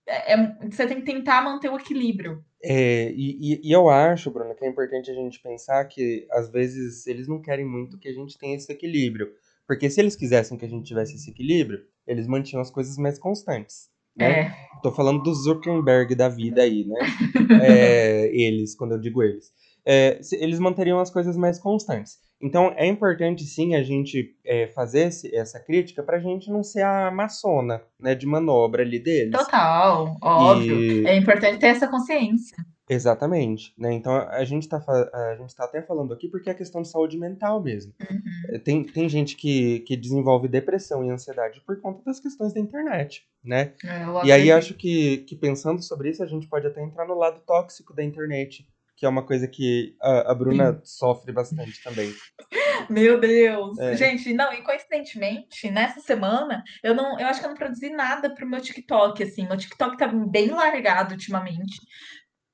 É, é, você tem que tentar manter o equilíbrio. É, e, e, eu acho, Bruno, que é importante a gente pensar que às vezes eles não querem muito que a gente tenha esse equilíbrio. Porque se eles quisessem que a gente tivesse esse equilíbrio, eles mantinham as coisas mais constantes. Né? É. Tô falando do Zuckerberg da vida aí, né? é, eles, quando eu digo eles é, eles manteriam as coisas mais constantes. Então é importante sim a gente é, fazer esse, essa crítica para a gente não ser a maçona né, de manobra ali deles. Total, óbvio. E... É importante ter essa consciência. Exatamente, né? Então a gente está a gente tá até falando aqui porque é questão de saúde mental mesmo. Uhum. É, tem, tem gente que, que desenvolve depressão e ansiedade por conta das questões da internet, né? É, e aí acho que, que pensando sobre isso a gente pode até entrar no lado tóxico da internet, que é uma coisa que a, a Bruna Sim. sofre bastante também. Meu Deus! É. Gente, não, e coincidentemente, nessa semana, eu não, eu acho que eu não produzi nada pro meu TikTok, assim. Meu TikTok tá bem largado ultimamente.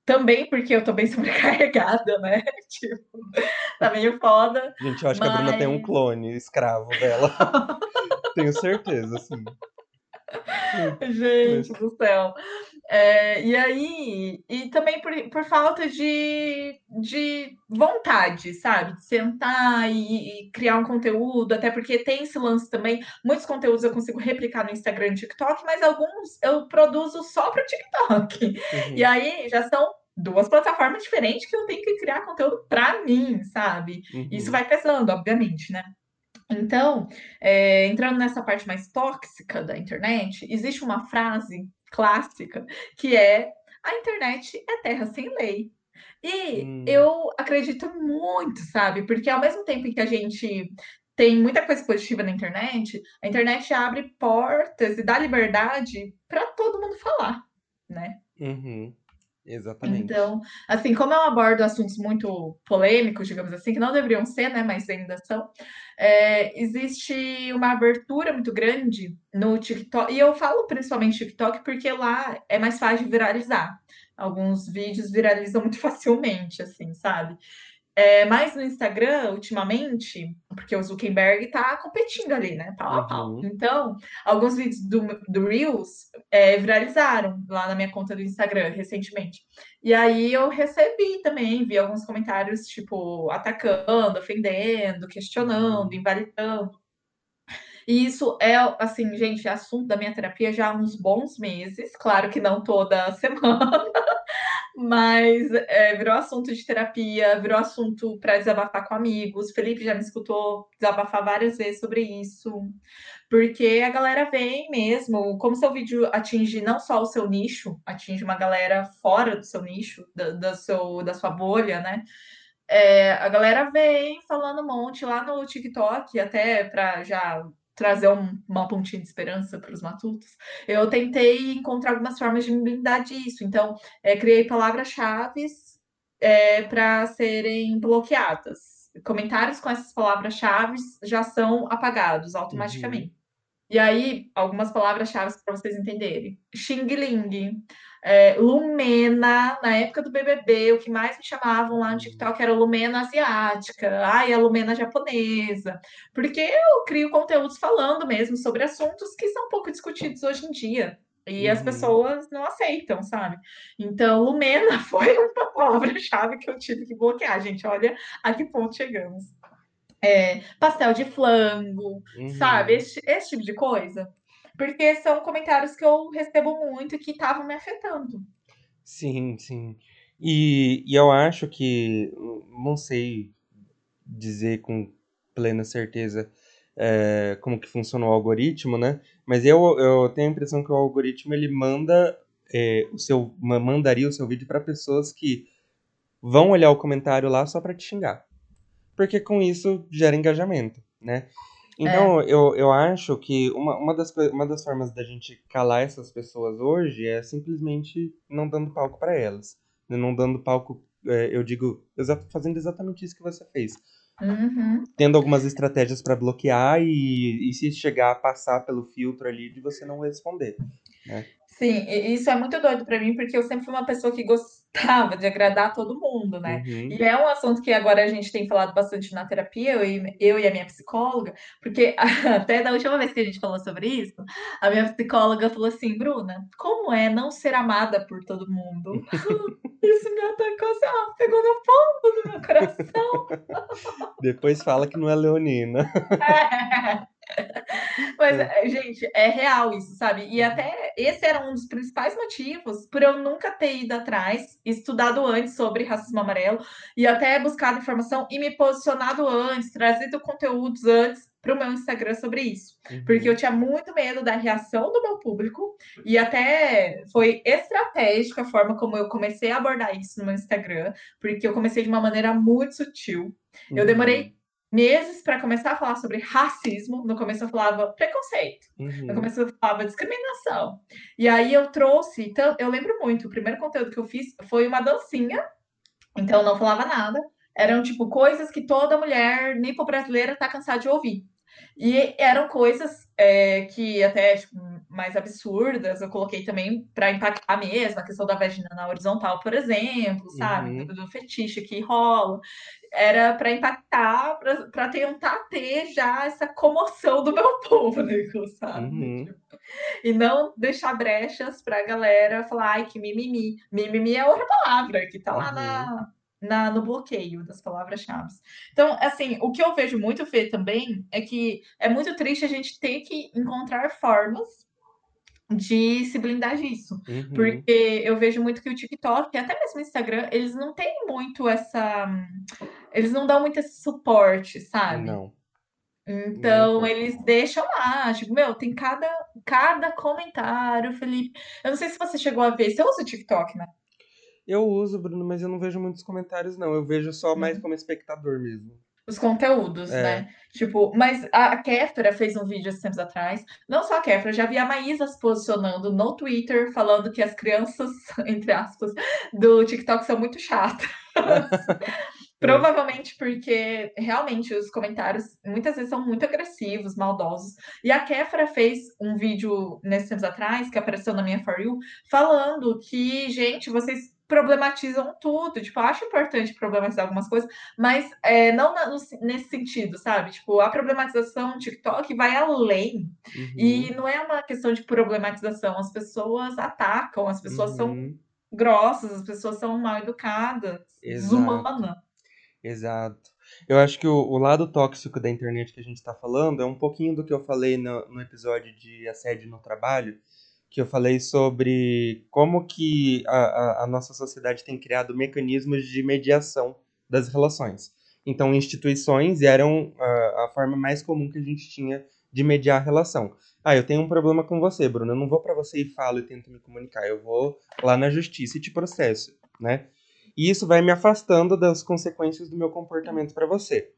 Também porque eu tô bem sobrecarregada, né? Tipo, tá meio foda. Gente, eu acho mas... que a Bruna tem um clone escravo dela. Tenho certeza, assim. Gente do céu. É, e aí, e também por, por falta de, de vontade, sabe? De sentar e, e, criar um conteúdo, até porque tem esse lance também. Muitos conteúdos eu consigo replicar no Instagram e TikTok, mas alguns eu produzo só para o TikTok. Uhum. E aí já são duas plataformas diferentes que eu tenho que criar conteúdo para mim, sabe? Uhum. Isso vai pesando, obviamente, né? Então, é, entrando nessa parte mais tóxica da internet, existe uma frase clássica, que é a internet é terra sem lei. E hum. eu acredito muito, sabe? Porque ao mesmo tempo em que a gente tem muita coisa positiva na internet, a internet abre portas e dá liberdade para todo mundo falar, né? Uhum. Exatamente. Então, assim, como eu abordo assuntos muito polêmicos, digamos assim, que não deveriam ser, né, mas ainda são, é, existe uma abertura muito grande no TikTok, e eu falo principalmente TikTok porque lá é mais fácil de viralizar. Alguns vídeos viralizam muito facilmente, assim, sabe? É, mas no Instagram, ultimamente, porque o Zuckerberg tá competindo ali, né? Pau a pau. Uhum. Então, alguns vídeos do, do Reels é, viralizaram lá na minha conta do Instagram recentemente. E aí eu recebi também, vi alguns comentários, tipo, atacando, ofendendo, questionando, invalidando. E isso é, assim, gente, assunto da minha terapia já há uns bons meses, claro que não toda semana, mas é, virou assunto de terapia, virou assunto para desabafar com amigos. Felipe já me escutou desabafar várias vezes sobre isso, porque a galera vem mesmo, como seu vídeo atinge não só o seu nicho, atinge uma galera fora do seu nicho, da, da, seu, da sua bolha, né? É, a galera vem falando um monte lá no TikTok, até para já trazer um, uma pontinha de esperança para os matutos, eu tentei encontrar algumas formas de me blindar disso. Então, é, criei palavras-chave é, para serem bloqueadas. Comentários com essas palavras-chave já são apagados automaticamente. Uhum. E aí, algumas palavras-chave para vocês entenderem. Xing Ling, é, Lumena, na época do BBB, o que mais me chamavam lá no TikTok era Lumena asiática, ai, a Lumena japonesa, porque eu crio conteúdos falando mesmo sobre assuntos que são pouco discutidos hoje em dia. E uhum. as pessoas não aceitam, sabe? Então, Lumena foi uma palavra-chave que eu tive que bloquear, gente. Olha a que ponto chegamos. É, pastel de flango, uhum. sabe? Esse, esse tipo de coisa porque são comentários que eu recebo muito e que estavam me afetando. Sim, sim. E, e eu acho que, não sei dizer com plena certeza é, como que funciona o algoritmo, né? Mas eu, eu tenho a impressão que o algoritmo ele manda é, o seu mandaria o seu vídeo para pessoas que vão olhar o comentário lá só para te xingar, porque com isso gera engajamento, né? Então, é. eu, eu acho que uma, uma, das, uma das formas da gente calar essas pessoas hoje é simplesmente não dando palco para elas. Né? Não dando palco, é, eu digo, fazendo exatamente isso que você fez. Uhum. Tendo algumas estratégias para bloquear e, e se chegar a passar pelo filtro ali de você não responder. Né? Sim, isso é muito doido para mim, porque eu sempre fui uma pessoa que gostava de agradar todo mundo, né? Uhum. E é um assunto que agora a gente tem falado bastante na terapia, eu e, eu e a minha psicóloga, porque até da última vez que a gente falou sobre isso, a minha psicóloga falou assim, Bruna, como é não ser amada por todo mundo? isso me atacou assim, ó, pegou no fundo do meu coração. Depois fala que não é leonina. É. Mas, é. Eh, gente, é real isso, sabe? E até esse era um dos principais motivos por eu nunca ter ido atrás, estudado antes sobre racismo amarelo, e até buscado informação e me posicionado antes, trazido conteúdos antes para o meu Instagram sobre isso. Uhum. Porque eu tinha muito medo da reação do meu público, e até foi estratégica a forma como eu comecei a abordar isso no meu Instagram, porque eu comecei de uma maneira muito sutil. Eu demorei uhum meses para começar a falar sobre racismo. No começo eu falava preconceito, uhum. no começo eu falava discriminação. E aí eu trouxe, então eu lembro muito, o primeiro conteúdo que eu fiz foi uma dancinha, então eu não falava nada. Eram tipo coisas que toda mulher nipo-brasileira tá cansada de ouvir. E eram coisas é, que até tipo, mais absurdas, eu coloquei também para impactar mesmo, a questão da vagina na horizontal, por exemplo, sabe? Uhum. Do, fetiche que rola era para impactar, para tentar ter já essa comoção do meu público, sabe? Uhum. E não deixar brechas para a galera falar, ai, que mimimi. Mimimi é outra palavra que está lá uhum. na, na, no bloqueio das palavras-chave. Então, assim, o que eu vejo muito, Fê, também, é que é muito triste a gente ter que encontrar formas de se blindar disso. Uhum. Porque eu vejo muito que o TikTok, até mesmo o Instagram, eles não têm muito essa. Eles não dão muito esse suporte, sabe? Não. Então, eles deixam lá, tipo, meu, tem cada, cada comentário, Felipe. Eu não sei se você chegou a ver, você usa o TikTok, né? Eu uso, Bruno, mas eu não vejo muitos comentários, não. Eu vejo só mais uhum. como espectador mesmo. os conteúdos, É. né? Tipo, mas a Kéfera fez um vídeo esses tempos atrás. Não só a Kéfera, já vi a Maísa se posicionando no Twitter, falando que as crianças, entre aspas, do TikTok são muito chatas. Provavelmente porque realmente os comentários muitas vezes são muito agressivos, maldosos. E a Kéfera fez um vídeo nesses tempos atrás, que apareceu na minha For You, falando que, gente, vocês problematizam tudo. Tipo, eu acho importante problematizar algumas coisas, mas é, não na- no- nesse sentido, sabe? Tipo, a problematização do TikTok vai além. Uhum, E não é uma questão de problematização, as pessoas atacam, as pessoas são uhum, grossas, as pessoas são mal educadas, Exato. desumana. Exato. Eu acho que o, o lado tóxico da internet que a gente tá falando é um pouquinho do que eu falei no, no episódio de assédio no trabalho, que eu falei sobre como que a, a, a nossa sociedade tem criado mecanismos de mediação das relações. Então, instituições eram a, a forma mais comum que a gente tinha de mediar a relação. Ah, eu tenho um problema com você, Bruno. Eu não vou pra você e falo e tento me comunicar. Eu vou lá na justiça e te processo, né? E isso vai me afastando das consequências do meu comportamento para você.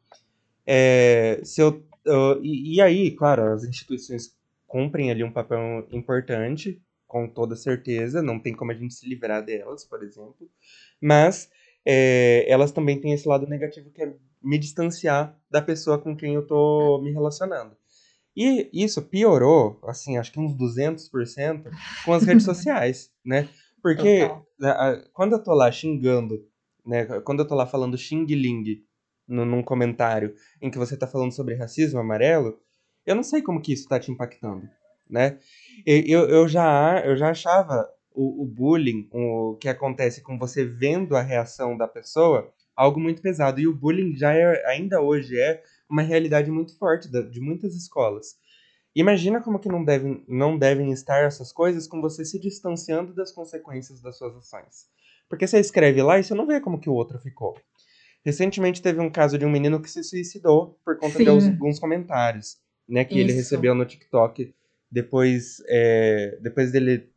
É, se eu, eu- e, e aí, claro, as instituições cumprem ali um papel importante, com toda certeza, não tem como a gente se livrar delas, por exemplo, mas é, elas também têm esse lado negativo que é me distanciar da pessoa com quem eu tô me relacionando. E isso piorou, assim, acho que uns 200% com as redes sociais, né? Porque Total. né, quando eu tô lá xingando, né? Quando eu tô lá falando xing-ling num comentário em que você tá falando sobre racismo amarelo, eu não sei como que isso tá te impactando, né? Eu, eu, já, eu já achava o, o bullying, o que acontece com você vendo a reação da pessoa, algo muito pesado. E o bullying já é, ainda hoje é uma realidade muito forte da- de muitas escolas. Imagina como que não devem, não devem estar essas coisas com você se distanciando das consequências das suas ações. Porque você escreve lá e você não vê como que o outro ficou. Recentemente teve um caso de um menino que se suicidou por conta de Sim. alguns comentários, né, que ele Isso. recebeu no TikTok depois, é, depois dele,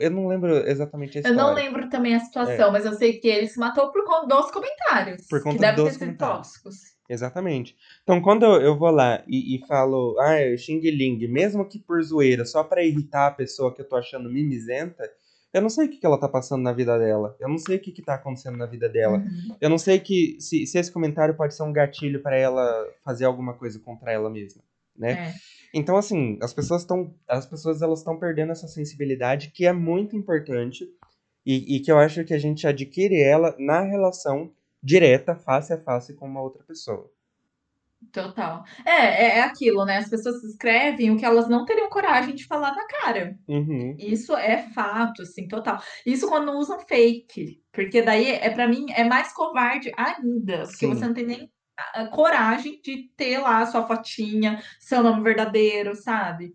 eu não lembro exatamente a Eu história. não lembro também a situação, mas eu sei que ele se matou por conta dos comentários. Por conta que devem ter sido tóxicos. Exatamente. Então, quando eu, eu vou lá e, e falo, ah, é Xing Ling, mesmo que por zoeira, só pra irritar a pessoa que eu tô achando mimizenta, eu não sei o que, que ela tá passando na vida dela. Eu não sei o que, que tá acontecendo na vida dela. Uhum. Eu não sei que se, se esse comentário pode ser um gatilho pra ela fazer alguma coisa contra ela mesma, né? É. Então, assim, as pessoas estão. As pessoas elas estão perdendo essa sensibilidade que é muito importante e, e que eu acho que a gente adquire ela na relação direta, face a face com uma outra pessoa. Total. É, é, é aquilo, né? As pessoas escrevem o que elas não teriam coragem de falar na cara. Uhum. Isso é fato, assim, total. Isso quando usam fake, porque daí é para mim é mais covarde ainda, porque Sim. você não tem nem a- coragem de ter lá a sua fotinha, seu nome verdadeiro, sabe?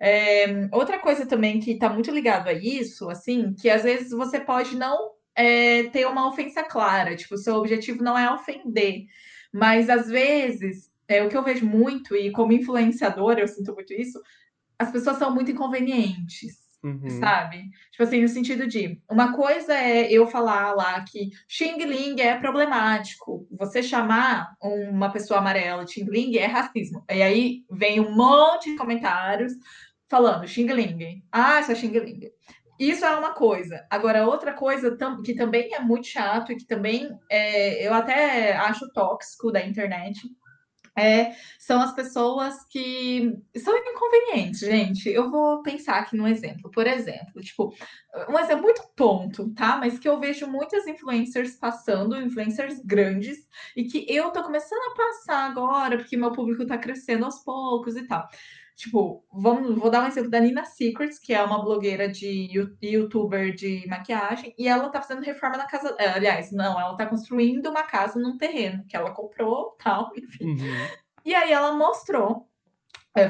É, outra coisa também que tá muito ligado a isso, assim, que às vezes você pode não é, ter uma ofensa clara, tipo, seu objetivo não é ofender, mas às vezes, é o que eu vejo muito, e como influenciadora eu sinto muito isso, as pessoas são muito inconvenientes Uhum. sabe? Tipo assim, no sentido de, uma coisa é eu falar lá que Xing Ling é problemático, você chamar uma pessoa amarela de Xing Ling é racismo. E aí vem um monte de comentários falando Xing Ling, ah, essa Xing Ling. Isso é uma coisa. Agora, outra coisa tam- que também é muito chato e que também é, eu até acho tóxico da internet é, são as pessoas que são inconvenientes, gente. Eu vou pensar aqui num exemplo. Por exemplo, tipo, um exemplo muito tonto, tá? Mas que eu vejo muitas influencers passando, influencers grandes, e que eu tô começando a passar agora, porque meu público tá crescendo aos poucos e tal. Tipo, vamos, vou dar um exemplo da Nina Secrets, que é uma blogueira de you- youtuber de maquiagem, e ela tá fazendo reforma na casa. eh, Aliás, não, ela tá construindo uma casa num terreno que ela comprou, tal, enfim. Uhum. E aí ela mostrou,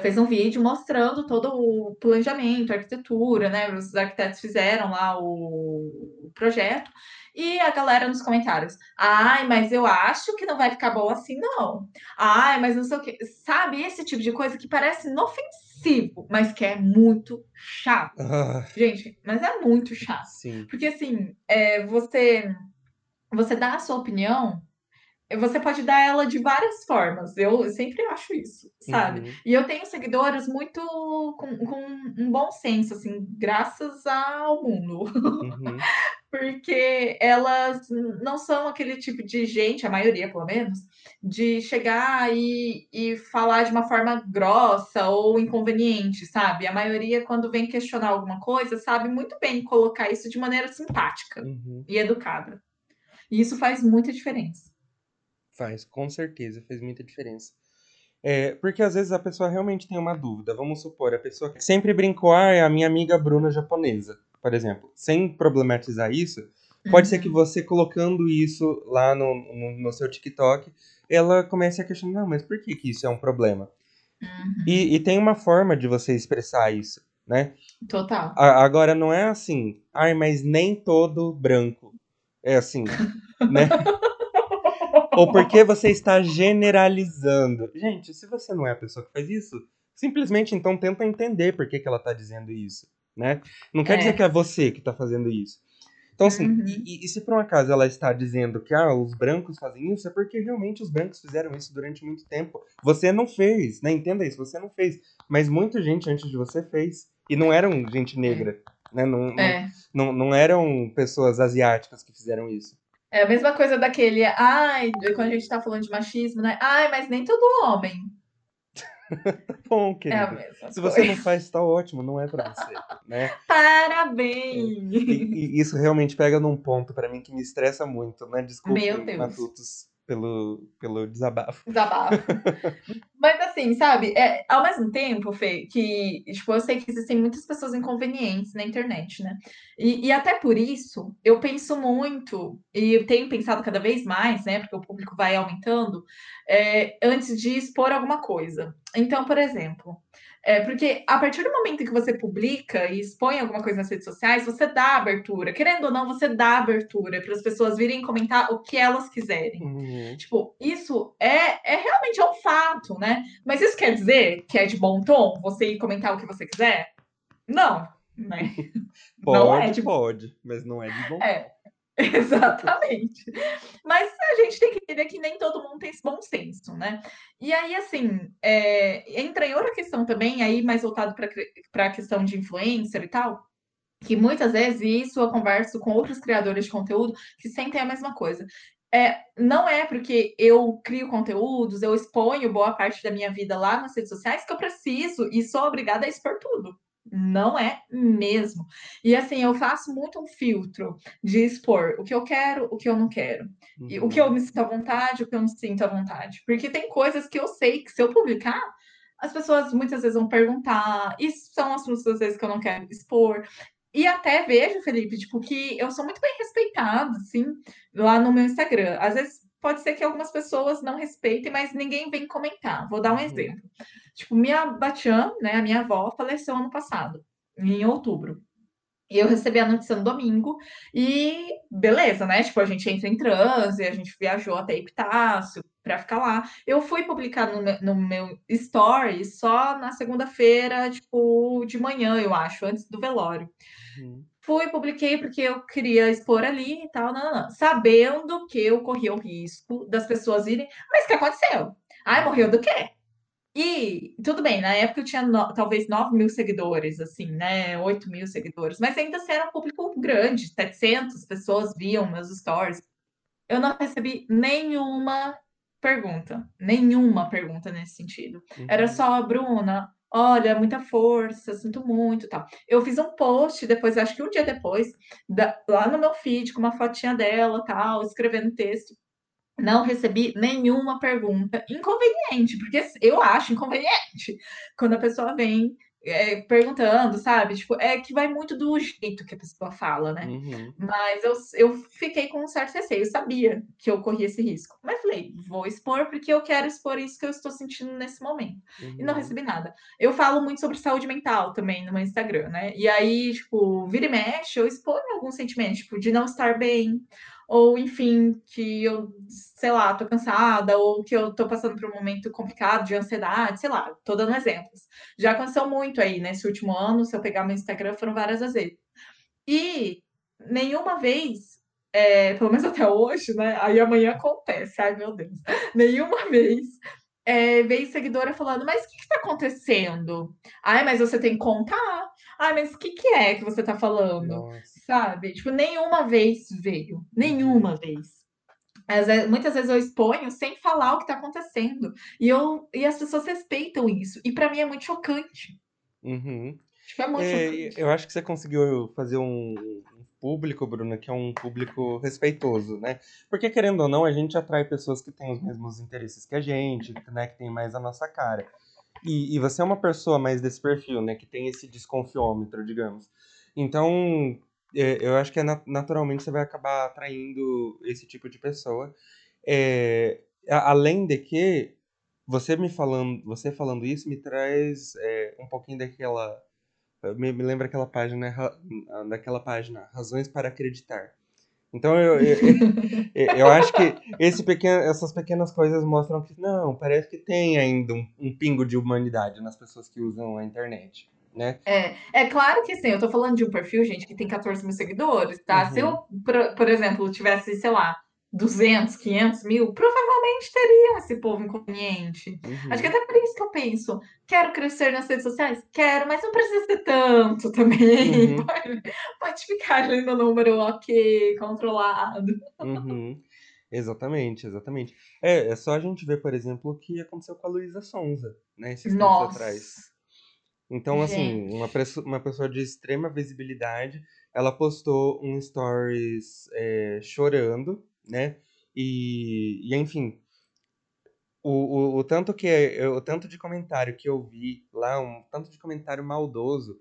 fez um vídeo mostrando todo o planejamento, a arquitetura, né? Os arquitetos fizeram lá o, projeto. E a galera nos comentários, ai, mas eu acho que não vai ficar bom assim, não. Ai, mas não sei o quê. Sabe, esse tipo de coisa que parece inofensivo, mas que é muito chato. Ah, Gente, mas é muito chato. sim. Porque assim, é, você, você dá a sua opinião você pode dar ela de várias formas. Eu sempre acho isso, sabe? Uhum. E eu tenho seguidoras muito com, com um bom senso, assim, graças ao mundo. Uhum. Porque elas não são aquele tipo de gente, a maioria pelo menos, de chegar e, e falar de uma forma grossa ou inconveniente, sabe? A maioria, quando vem questionar alguma coisa, sabe muito bem colocar isso de maneira simpática Uhum. e educada. E isso faz muita diferença. Faz, com certeza, faz muita diferença. É, porque às vezes a pessoa realmente tem uma dúvida. Vamos supor, a pessoa que sempre brincou, ah, é a minha amiga Bruna japonesa, por exemplo. Sem problematizar isso, pode ser que Uhum. você colocando isso lá no, no, no seu TikTok, ela comece a questionar, não, mas por que, que isso é um problema? Uhum. E, e tem uma forma de você expressar isso, né? Total. A- agora, não é assim, ai, mas nem todo branco. É assim, né? Ou porque você está generalizando. Gente, se você não é a pessoa que faz isso, simplesmente então tenta entender por que, que ela está dizendo isso, né? Não quer É. dizer que é você que está fazendo isso. Então, assim, Uhum. e, e- se por um acaso ela está dizendo que ah, os brancos fazem isso, é porque realmente os brancos fizeram isso durante muito tempo. Você não fez, né? Entenda isso, você não fez. Mas muita gente antes de você fez. E não eram gente negra, né? Não, não, É. não, não eram pessoas asiáticas que fizeram isso. É a mesma coisa daquele, ai, quando a gente tá falando de machismo, né? Ai, mas nem todo homem. Bom, É a querido. mesma Se você coisa. não faz, tá ótimo, não é pra você, né? Parabéns! E, e isso realmente pega num ponto pra mim que me estressa muito, né? Deus. Matutos, pelo, pelo desabafo. Desabafo. Mas assim, sabe, é, ao mesmo tempo, Fê, que tipo, eu sei que existem muitas pessoas inconvenientes na internet, né? E, e até por isso eu penso muito, e eu tenho pensado cada vez mais, né? Porque o público vai aumentando, é, antes de expor alguma coisa. Então, por exemplo, é, porque a partir do momento em que você publica e expõe alguma coisa nas redes sociais, você dá abertura. Querendo ou não, você dá abertura para as pessoas virem comentar o que elas quiserem. Uhum. Tipo, isso é, é realmente é um fato, né? Mas isso quer dizer que é de bom tom você ir comentar o que você quiser? Não, né? Pode, Não é de- pode, mas não é de bom. É, exatamente. Mas a gente tem que entender que nem todo mundo tem esse bom senso, né? E aí, assim, é, entra em outra questão também, aí mais voltado para a questão de influencer e tal, que muitas vezes, e isso eu converso com outros criadores de conteúdo que sentem a mesma coisa. É, não é porque eu crio conteúdos, eu exponho boa parte da minha vida lá nas redes sociais que eu preciso e sou obrigada a expor tudo. Não é mesmo. E assim, eu faço muito um filtro de expor o que eu quero, o que eu não quero. E o que eu Uhum. me sinto à vontade, o que eu não sinto à vontade. Porque tem coisas que eu sei que se eu publicar, as pessoas muitas vezes vão perguntar, e são assuntos às vezes que eu não quero expor. E até vejo, Felipe, tipo, que eu sou muito bem respeitada, assim, lá no meu Instagram. Às vezes pode ser que algumas pessoas não respeitem, mas ninguém vem comentar. Vou dar um Uhum. exemplo. Tipo, minha Batian, né, a minha avó, faleceu ano passado, em outubro. E eu recebi a notícia no domingo, e beleza, né? Tipo, a gente entra em transe, a gente viajou até Epitácio para ficar lá. Eu fui publicar no meu, no meu story só na segunda-feira, tipo, de manhã, eu acho, antes do velório. Uhum. Fui, publiquei porque eu queria expor ali e tal, não, não, não. sabendo que eu corria o risco das pessoas irem. Mas o que aconteceu? Ai, morreu do quê? E tudo bem, na época eu tinha no- talvez 9 mil seguidores, assim, né? 8 mil seguidores, mas ainda assim era um público grande, 700 pessoas viam meus stories. Eu não recebi nenhuma pergunta, nenhuma pergunta nesse sentido. Era Uhum. só, Bruna, olha, muita força, sinto muito, tal. Eu fiz um post depois, acho que um dia depois, da- lá no meu feed, com uma fotinha dela, tal, escrevendo texto. Não recebi nenhuma pergunta inconveniente, porque eu acho inconveniente quando a pessoa vem é, perguntando, sabe? Tipo, é que vai muito do jeito que a pessoa fala, né? Uhum. Mas eu, eu fiquei com um certo receio, eu sabia que eu corria esse risco. Mas falei, vou expor porque eu quero expor isso que eu estou sentindo nesse momento. E não Uhum. recebi nada. Eu falo muito sobre saúde mental também no meu Instagram, né? E aí, tipo, vira e mexe, eu exponho alguns sentimentos, tipo, de não estar bem, ou enfim, que eu, sei lá, tô cansada, ou que eu tô passando por um momento complicado de ansiedade, sei lá, tô dando exemplos. Já aconteceu muito aí nesse último ano, se eu pegar meu Instagram, foram várias vezes. E nenhuma vez é, pelo menos até hoje, né? Aí amanhã acontece, ai meu Deus, nenhuma vez é, veio seguidora falando, mas o que está acontecendo? Ai, mas você tem que contar. Ai, mas o que, que é que você está falando? Nossa. Sabe? Tipo, nenhuma vez veio. Nenhuma uhum. vez. Vezes, muitas vezes eu exponho sem falar o que está acontecendo. E, eu, e as pessoas respeitam isso. E para mim é muito chocante. Uhum. Tipo, é muito é, chocante. Eu acho que você conseguiu fazer um, público, Bruna, que é um público respeitoso, né? Porque, querendo ou não, a gente atrai pessoas que têm os mesmos interesses que a gente, né? Que tem mais a nossa cara. E, e você é uma pessoa mais desse perfil, né? Que tem esse desconfiômetro, digamos. Então, é, eu acho que é naturalmente você vai acabar atraindo esse tipo de pessoa. É, além de que, você me falando, você falando isso me traz é, um pouquinho daquela me, me lembra aquela página, daquela página, Razões para Acreditar. Então eu, eu, eu, eu, acho que esse pequeno, essas pequenas coisas mostram que não, parece que tem ainda um, um, pingo de humanidade nas pessoas que usam a internet. Né? É, é claro que sim, eu tô falando de um perfil, gente, que tem 14 mil seguidores, tá? Uhum. Se eu, por, por exemplo, tivesse, sei lá, 200, 500 mil, provavelmente teriam esse povo inconveniente. Uhum. Acho que até por isso que eu penso, quero crescer nas redes sociais? Quero, mas não precisa ser tanto também. Uhum. Pode, pode, ficar ali no número ok, controlado. Uhum. Exatamente, exatamente. É, é só a gente ver, por exemplo, o que aconteceu com a Luísa Sonza, né, esses tempos atrás. Então, assim, uma, uma pessoa de extrema visibilidade, ela postou um stories é, chorando, né? E, e enfim, o, o, o, tanto que o tanto de comentário que eu vi lá, um tanto de comentário maldoso.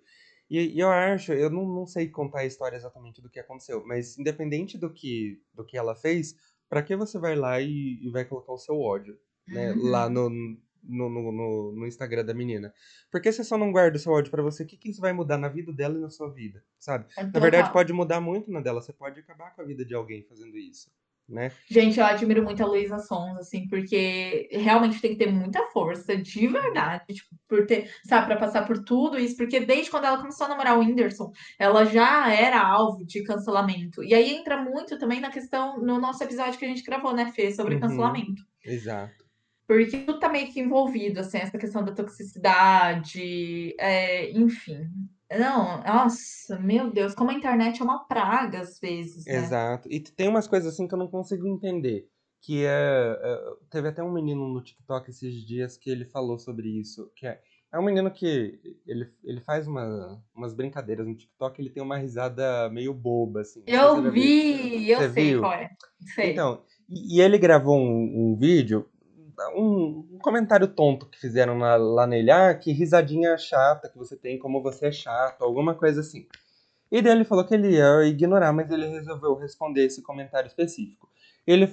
E, e, eu acho, eu não, não sei contar a história exatamente do que aconteceu, mas independente do que do que ela fez, para que você vai lá e, e, vai colocar o seu ódio, né? Uhum. Lá no, no, no, no, Instagram da menina. Porque você só não guarda o seu ódio para você, o que, que isso vai mudar na vida dela e na sua vida, sabe? É na verdade, pode mudar muito na dela. Você pode acabar com a vida de alguém fazendo isso né? Gente, eu admiro muito a Luísa Sons, assim, porque realmente tem que ter muita força, de verdade, tipo, por ter, sabe, para passar por tudo isso, porque desde quando ela começou a namorar o Whindersson, ela já era alvo de cancelamento. E aí entra muito também na questão, no nosso episódio que a gente gravou, né, Fê, sobre uhum, cancelamento. Exato. Porque tudo tá meio que envolvido, assim, essa questão da toxicidade, é, enfim. Não, nossa, meu Deus, como a internet é uma praga às vezes, né? Exato. E tem umas coisas assim que eu não consigo entender. Que é, é. Teve até um menino no TikTok esses dias que ele falou sobre isso. Que é, é um menino que ele, ele faz uma, umas brincadeiras no TikTok, ele tem uma risada meio boba, assim. Eu vi, eu sei viu? qual é. Sei. Então, e, e ele gravou um, um vídeo um, um comentário tonto que fizeram lá, lá nele, ah, que risadinha chata que você tem, como você é chato, alguma coisa assim. E daí ele falou que ele ia ignorar, mas ele resolveu responder esse comentário específico. Ele,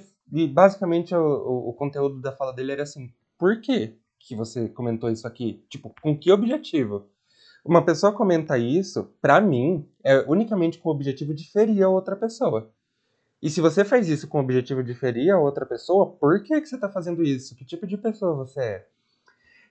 basicamente, o, o, o conteúdo da fala dele era assim, por que que você comentou isso aqui? Tipo, com que objetivo? Uma pessoa comenta isso, pra mim, é unicamente com o objetivo de ferir a outra pessoa. E se você faz isso com o objetivo de ferir a outra pessoa, por que, que você está fazendo isso? Que tipo de pessoa você é?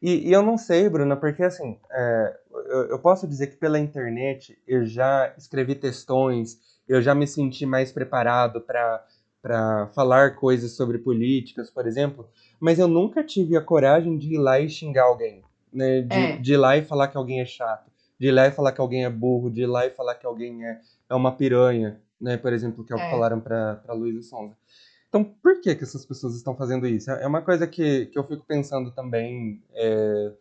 E, e eu não sei, Bruna, porque assim, é, eu, eu, posso dizer que pela internet eu já escrevi textões, eu já me senti mais preparado para falar coisas sobre políticas, por exemplo, mas eu nunca tive a coragem de ir lá e xingar alguém, né? De, é. de ir lá e falar que alguém é chato, de ir lá e falar que alguém é burro, de ir lá e falar que alguém é, é uma piranha né? Por exemplo, que é o que é. falaram para Luísa Sonza. Então, por que, que essas pessoas estão fazendo isso? É uma coisa que, que eu fico pensando também, é,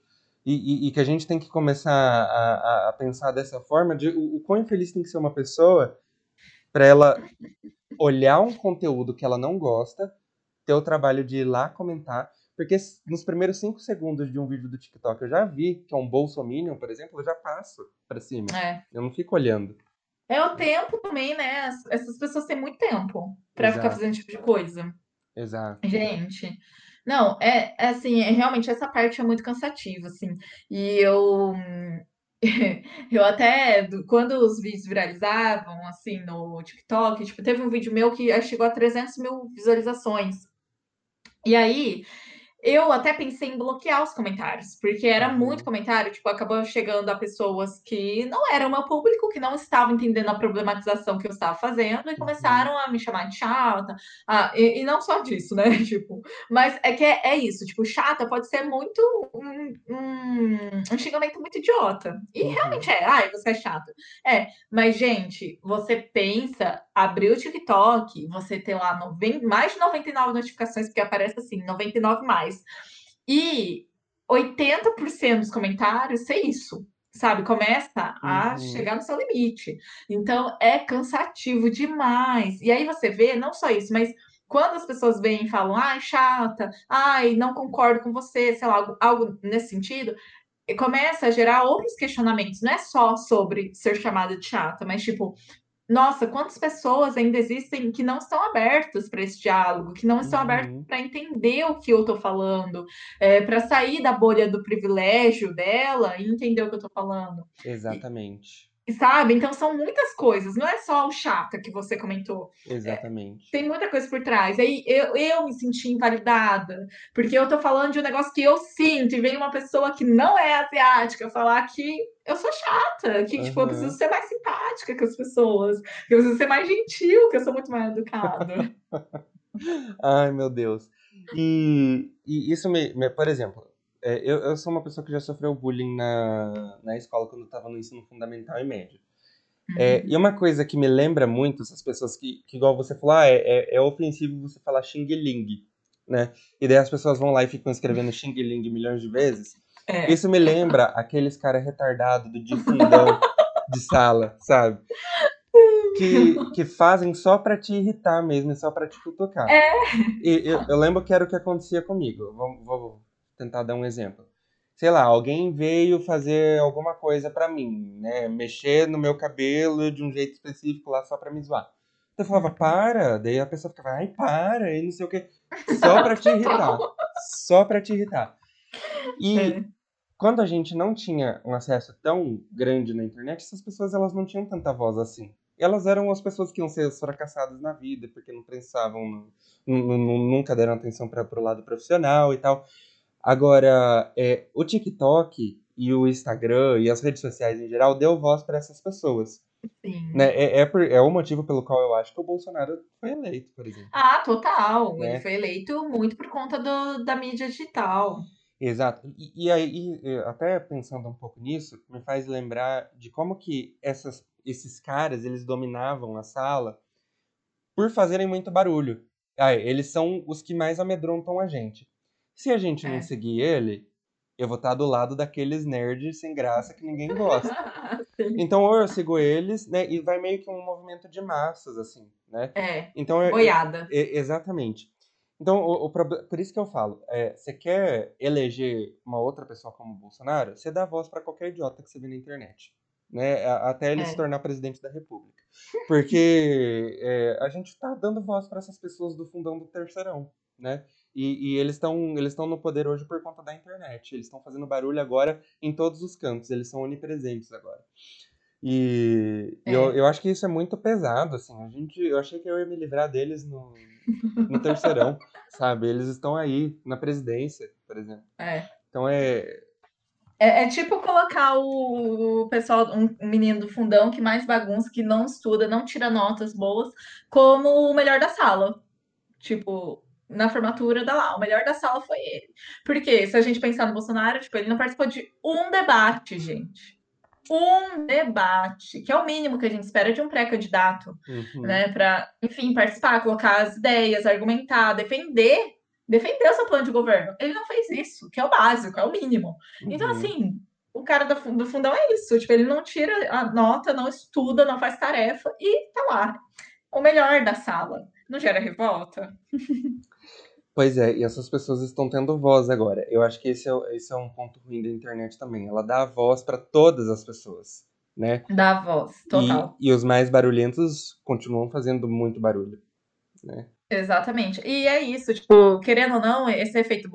e, e, que a gente tem que começar a, a, pensar dessa forma, de o, o quão infeliz tem que ser uma pessoa para ela olhar um conteúdo que ela não gosta, ter o trabalho de ir lá comentar, porque nos primeiros cinco segundos de um vídeo do TikTok eu já vi que é um bolsominion, por exemplo, eu já passo para cima. É. Eu não fico olhando. É o tempo também, né? Essas pessoas têm muito tempo para ficar fazendo esse tipo de coisa. Exato. Gente, não, é, é assim, é, realmente essa parte é muito cansativa, assim. E eu eu até, quando os vídeos viralizavam, assim, no TikTok, tipo, teve um vídeo meu que chegou a 300 mil visualizações. E aí, eu até pensei em bloquear os comentários, porque era muito comentário, tipo, acabou chegando a pessoas que não eram meu público, que não estavam entendendo a problematização que eu estava fazendo, e Uhum. começaram a me chamar de chata. Ah, e, e não só disso, né? Tipo, mas é que é, é isso, tipo, chata pode ser muito um, um, um xingamento muito idiota. E Uhum. realmente é, ai, você é chata. É, mas, gente, você pensa, abrir o TikTok, você ter lá noven- mais de 99 notificações, porque aparece assim, 99 mais. E 80% dos comentários ser isso. Sabe, começa a Uhum. chegar no seu limite. Então é cansativo demais. E aí você vê, não só isso, mas quando as pessoas vêm e falam, ai, chata, ai, não concordo com você, sei lá, algo, algo nesse sentido, começa a gerar outros questionamentos. Não é só sobre ser chamada de chata, mas tipo, nossa, quantas pessoas ainda existem que não estão abertas para esse diálogo, que não estão abertas Uhum. para entender o que eu estou falando, para sair da bolha do privilégio dela e entender o que eu estou falando. Exatamente. E sabe? Então são muitas coisas, não é só o chata que você comentou. Exatamente. Tem muita coisa por trás. Aí eu, eu me senti invalidada, porque eu tô falando de um negócio que eu sinto, e vem uma pessoa que não é asiática falar que eu sou chata, que tipo, eu preciso ser mais simpática com as pessoas, que eu preciso ser mais gentil, que eu sou muito mais educada. Ai, meu Deus. E, e isso me, me- Por exemplo, é, eu, eu sou uma pessoa que já sofreu bullying na, na escola quando eu tava no ensino fundamental e médio. É, e uma coisa que me lembra muito essas pessoas que, que igual você falou, ah, é, é, é ofensivo você falar xing-ling, né? E daí as pessoas vão lá e ficam escrevendo xing-ling milhões de vezes. É. Isso me lembra aqueles cara retardado do de fundão de sala, sabe? Que, que fazem só pra te irritar mesmo, e só pra te cutucar. É. E eu, eu lembro que era o que acontecia comigo. Vou, vou tentar dar um exemplo. Sei lá, alguém veio fazer alguma coisa pra mim, né? Mexer no meu cabelo de um jeito específico lá só pra me zoar. Então eu falava, para. Daí a pessoa ficava, ai, para, e não sei o quê. Só pra te irritar. Só pra te irritar. E É. quando a gente não tinha um acesso tão grande na internet, essas pessoas elas não tinham tanta voz assim. Elas eram as pessoas que iam ser as fracassadas na vida, porque não pensavam, nunca deram atenção para o lado profissional e tal. Agora, é, o TikTok e o Instagram e as redes sociais em geral deu voz para essas pessoas. Sim. Né? É, é, por- é o motivo pelo qual eu acho que o Bolsonaro foi eleito, por exemplo. Ah, total. Né? Ele foi eleito muito por conta do, da mídia digital. Exato. E, e aí, e, até pensando um pouco nisso, me faz lembrar de como que essas, esses caras, eles dominavam a sala por fazerem muito barulho. Ah, eles são os que mais amedrontam a gente. Se a gente não É. seguir ele, eu vou estar do lado daqueles nerds sem graça que ninguém gosta. Então, ou eu sigo eles, né, e vai meio que um movimento de massas, assim, né? É, Então, eu, boiada. e- exatamente. Então, o, o por isso que eu falo, é, você quer eleger uma outra pessoa como Bolsonaro, você dá voz para qualquer idiota que você vê na internet, né? Até ele É. se tornar presidente da República. Porque é, a gente tá dando voz para essas pessoas do fundão do terceirão, né? E, e eles estão eles no poder hoje por conta da internet. Eles estão fazendo barulho agora em todos os cantos. Eles são onipresentes agora. E É. eu, eu acho que isso é muito pesado, assim. A gente, eu achei que eu ia me livrar deles no, no terceirão, sabe? Eles estão aí na presidência, por exemplo. É. Então é. É, é tipo colocar o, pessoal, um, um menino do fundão que mais bagunça, que não estuda, não tira notas boas, como o melhor da sala. Tipo, na formatura da lá, o melhor da sala foi ele. Porque se a gente pensar no Bolsonaro, tipo, ele não participou de um debate, gente. Um debate, que é o mínimo que a gente espera de um pré-candidato, uhum, né? Para, enfim, participar, colocar as ideias, argumentar, defender, defender o seu plano de governo. Ele não fez isso, que é o básico, é o mínimo. Então, uhum. assim, o cara do, do fundão é isso. Tipo, ele não tira a nota, não estuda, não faz tarefa e tá lá. O melhor da sala. Não gera revolta? Pois é, e essas pessoas estão tendo voz agora. Eu acho que esse é, esse é um ponto ruim da internet também. Ela dá voz para todas as pessoas, né? Dá voz, total. E, e os mais barulhentos continuam fazendo muito barulho, né? Exatamente. E é isso, tipo, querendo ou não, esse efeito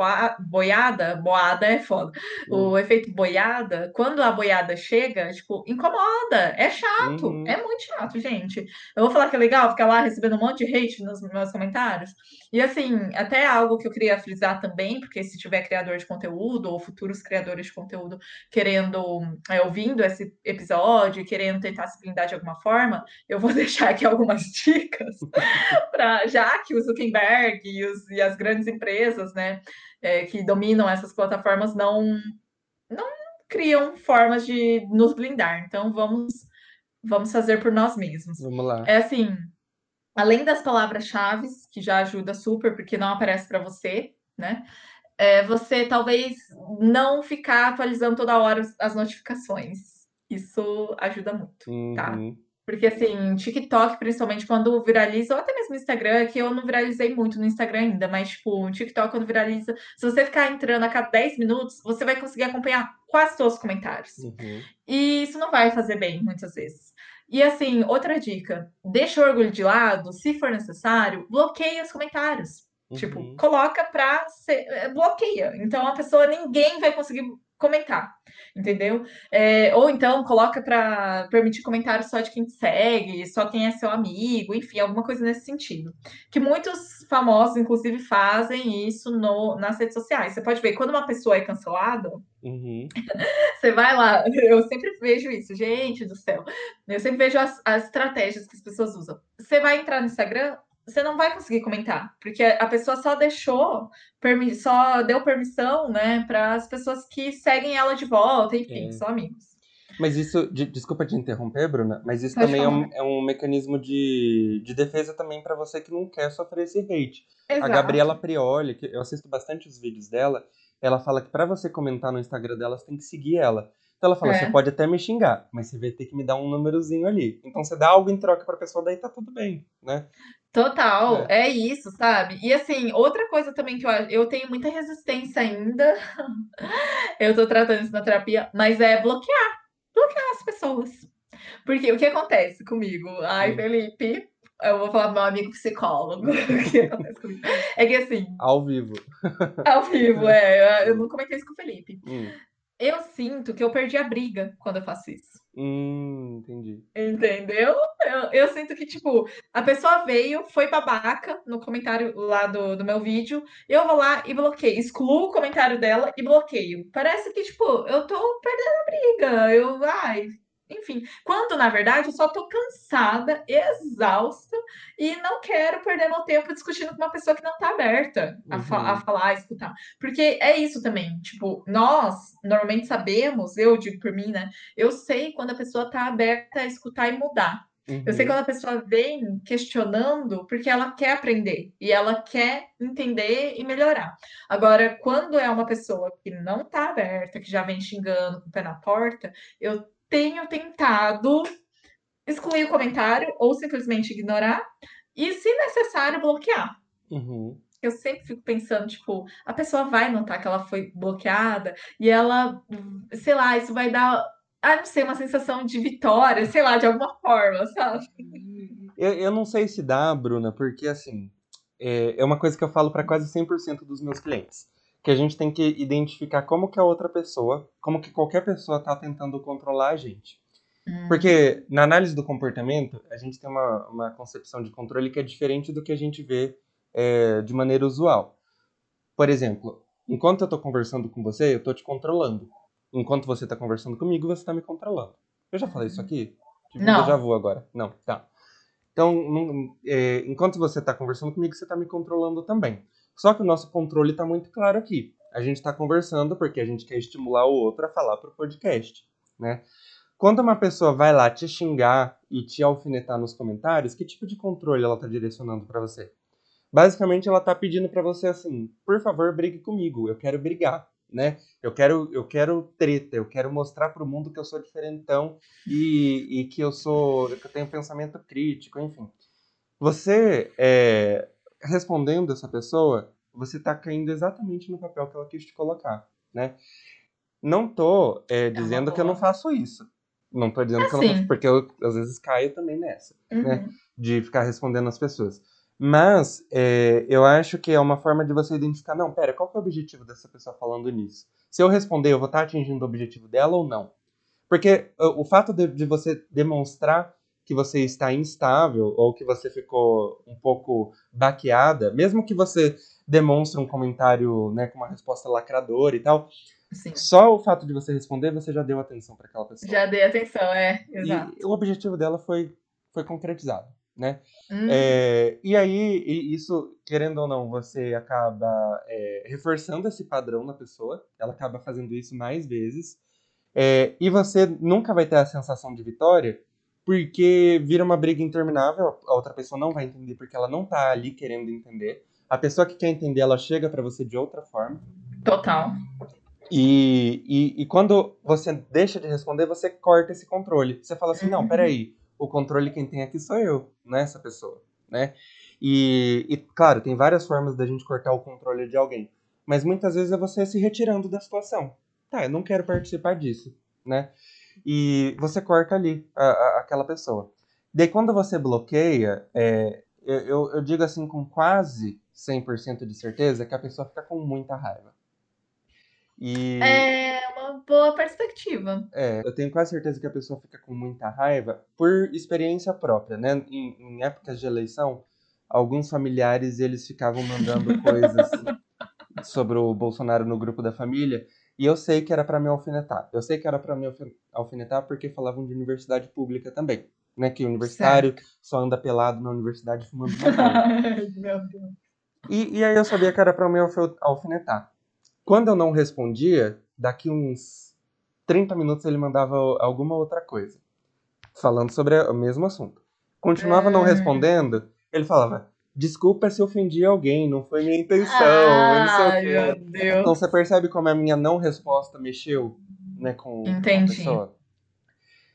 boiada, boada é foda. O Hum. efeito boiada, quando a boiada chega, tipo, incomoda, é chato, Uhum. é muito chato, gente. Eu vou falar que é legal ficar lá recebendo um monte de hate nos meus comentários. E assim, até algo que eu queria frisar também, porque se tiver criador de conteúdo ou futuros criadores de conteúdo querendo, é, ouvindo esse episódio, querendo tentar se blindar de alguma forma, eu vou deixar aqui algumas dicas para já que o Zuckerberg e, os, e as grandes empresas, né, é, que dominam essas plataformas não não criam formas de nos blindar. Então vamos vamos fazer por nós mesmos. Vamos lá. É assim, além das palavras-chave, que já ajuda super porque não aparece para você, né? É, você talvez não ficar atualizando toda hora as notificações. Isso ajuda muito, tá? Porque assim, TikTok, principalmente quando viraliza, ou até mesmo Instagram, que eu não viralizei muito no Instagram ainda, mas tipo, o TikTok quando viraliza, se você ficar entrando a cada 10 minutos, você vai conseguir acompanhar quase todos os comentários. Uhum. E isso não vai fazer bem, muitas vezes. E assim, outra dica: deixa o orgulho de lado, se for necessário, bloqueia os comentários. Tipo, Uhum. coloca pra ser. é, bloqueia. Então a pessoa, ninguém vai conseguir comentar, entendeu? É, ou então coloca para permitir comentários só de quem te segue, só quem é seu amigo, enfim, alguma coisa nesse sentido. Que muitos famosos, inclusive, fazem isso no, nas redes sociais. Você pode ver, quando uma pessoa é cancelada, Uhum. você vai lá, eu sempre vejo isso, gente do céu. Eu sempre vejo as, as estratégias que as pessoas usam. Você vai entrar no Instagram, você não vai conseguir comentar, porque a pessoa só deixou, só deu permissão, né, para as pessoas que seguem ela de volta, enfim, É. são amigos. Mas isso, de- desculpa te interromper, Bruna, mas isso Pode também é um, é um mecanismo de, de defesa também pra você que não quer sofrer esse hate. A Exato. Gabriela Prioli, que eu assisto bastante os vídeos dela, ela fala que pra você comentar no Instagram dela, você tem que seguir ela. Então ela fala, É. você pode até me xingar, mas você vai ter que me dar um númerozinho ali. Então você dá algo em troca pra pessoa, daí tá tudo bem, né? Total, é. isso, sabe? E assim, outra coisa também que eu, eu tenho muita resistência ainda, eu tô tratando isso na terapia, mas é bloquear, bloquear as pessoas. Porque o que acontece comigo? Ai, Hum. Felipe, eu vou falar pro meu amigo psicólogo, o que acontece comigo? É que assim, Ao vivo. ao vivo, é, eu não comentei isso com o Felipe. Hum, Eu sinto que eu perdi a briga quando eu faço isso. hum, entendi. Entendeu? Eu, eu sinto que, tipo, a pessoa veio, foi babaca no comentário lá do, do meu vídeo, eu vou lá e bloqueio, excluo o comentário dela e bloqueio. Parece que, tipo, eu tô perdendo a briga, eu, ai, enfim. Quando, na verdade, eu só tô cansada, exausta e não quero perder meu tempo discutindo com uma pessoa que não tá aberta a, fa- Uhum. a falar, a escutar. Porque é isso também, tipo, nós normalmente sabemos, eu digo por mim, né? Eu sei quando a pessoa está aberta a escutar e mudar. Eu sei Uhum. quando a pessoa vem questionando porque ela quer aprender e ela quer entender e melhorar. Agora, quando é uma pessoa que não está aberta, que já vem xingando com o pé na porta, eu tenho tentado excluir o comentário ou simplesmente ignorar e, se necessário, bloquear. Uhum. Eu sempre fico pensando, tipo, a pessoa vai notar que ela foi bloqueada e ela, sei lá, isso vai dar, ah, não sei, uma sensação de vitória, sei lá, de alguma forma, sabe? Eu, eu não sei se dá, Bruna, porque assim, é, é uma coisa que eu falo para quase 100% dos meus clientes. Que a gente tem que identificar como que a outra pessoa, como que qualquer pessoa tá tentando controlar a gente. Porque na análise do comportamento, a gente tem uma, uma concepção de controle que é diferente do que a gente vê é, de maneira usual. Por exemplo, enquanto eu tô conversando com você, eu tô te controlando. Enquanto você tá conversando comigo, você tá me controlando. Eu já falei isso aqui? Tive Não. um déjà vu agora. Não, tá. Então, não- é, enquanto você está conversando comigo, você está me controlando também. Só que o nosso controle está muito claro aqui. A gente está conversando porque a gente quer estimular o outro a falar para o podcast, né? Quando uma pessoa vai lá te xingar e te alfinetar nos comentários, que tipo de controle ela está direcionando para você? Basicamente, ela está pedindo para você assim: por favor, brigue comigo. Eu quero brigar, né? Eu quero, eu quero treta. Eu quero mostrar para o mundo que eu sou diferentão e, e que eu sou, que eu tenho pensamento crítico, enfim. Você é, respondendo essa pessoa, você está caindo exatamente no papel que ela quis te colocar, né? Não tô é, dizendo que eu não faço isso. Não tô dizendo que eu não Assim. faço, porque eu às vezes caio também nessa Uhum. né? de ficar respondendo as pessoas. Mas é, eu acho que é uma forma de você identificar, não, pera, qual que é o objetivo dessa pessoa falando nisso? Se eu responder, eu vou estar atingindo o objetivo dela ou não? Porque o, o fato de, de você demonstrar que você está instável ou que você ficou um pouco baqueada, mesmo que você demonstre um comentário né, com uma resposta lacradora e tal, Sim. só o fato de você responder, você já deu atenção para aquela pessoa. Já dei atenção, é, exato. E o objetivo dela foi, foi concretizado, né? Hum. É, e aí, isso, querendo ou não, você acaba é, reforçando esse padrão na pessoa, ela acaba fazendo isso mais vezes, é, e você nunca vai ter a sensação de vitória, porque vira uma briga interminável, a outra pessoa não vai entender porque ela não tá ali querendo entender. A pessoa que quer entender, ela chega para você de outra forma. Total. E, e, e, quando você deixa de responder, você corta esse controle. Você fala assim, não, peraí, o controle quem tem aqui sou eu, não é essa pessoa, né? E, e, claro, tem várias formas da gente cortar o controle de alguém. Mas muitas vezes é você se retirando da situação. Tá, eu não quero participar disso, né? E você corta ali a, a, aquela pessoa. Daí quando você bloqueia, é, eu, eu digo assim com quase 100% de certeza que a pessoa fica com muita raiva. E... É uma boa perspectiva. É, eu tenho quase certeza que a pessoa fica com muita raiva por experiência própria, né? Em, em épocas de eleição, alguns familiares eles ficavam mandando coisas sobre o Bolsonaro no grupo da família e eu sei que era para me alfinetar. Eu sei que era para me alfinetar porque falavam de universidade pública também. Né, que o universitário certo. só anda pelado na universidade fumando Meu Deus. E, e aí eu sabia que era para me alfinetar. Quando eu não respondia, daqui uns 30 minutos ele mandava alguma outra coisa. Falando sobre o mesmo assunto. Continuava é... não respondendo, ele falava, Desculpa se ofendi alguém, não foi minha intenção. Ai, meu Deus. Então você percebe como a minha não resposta mexeu né, com, Entendi. a pessoa.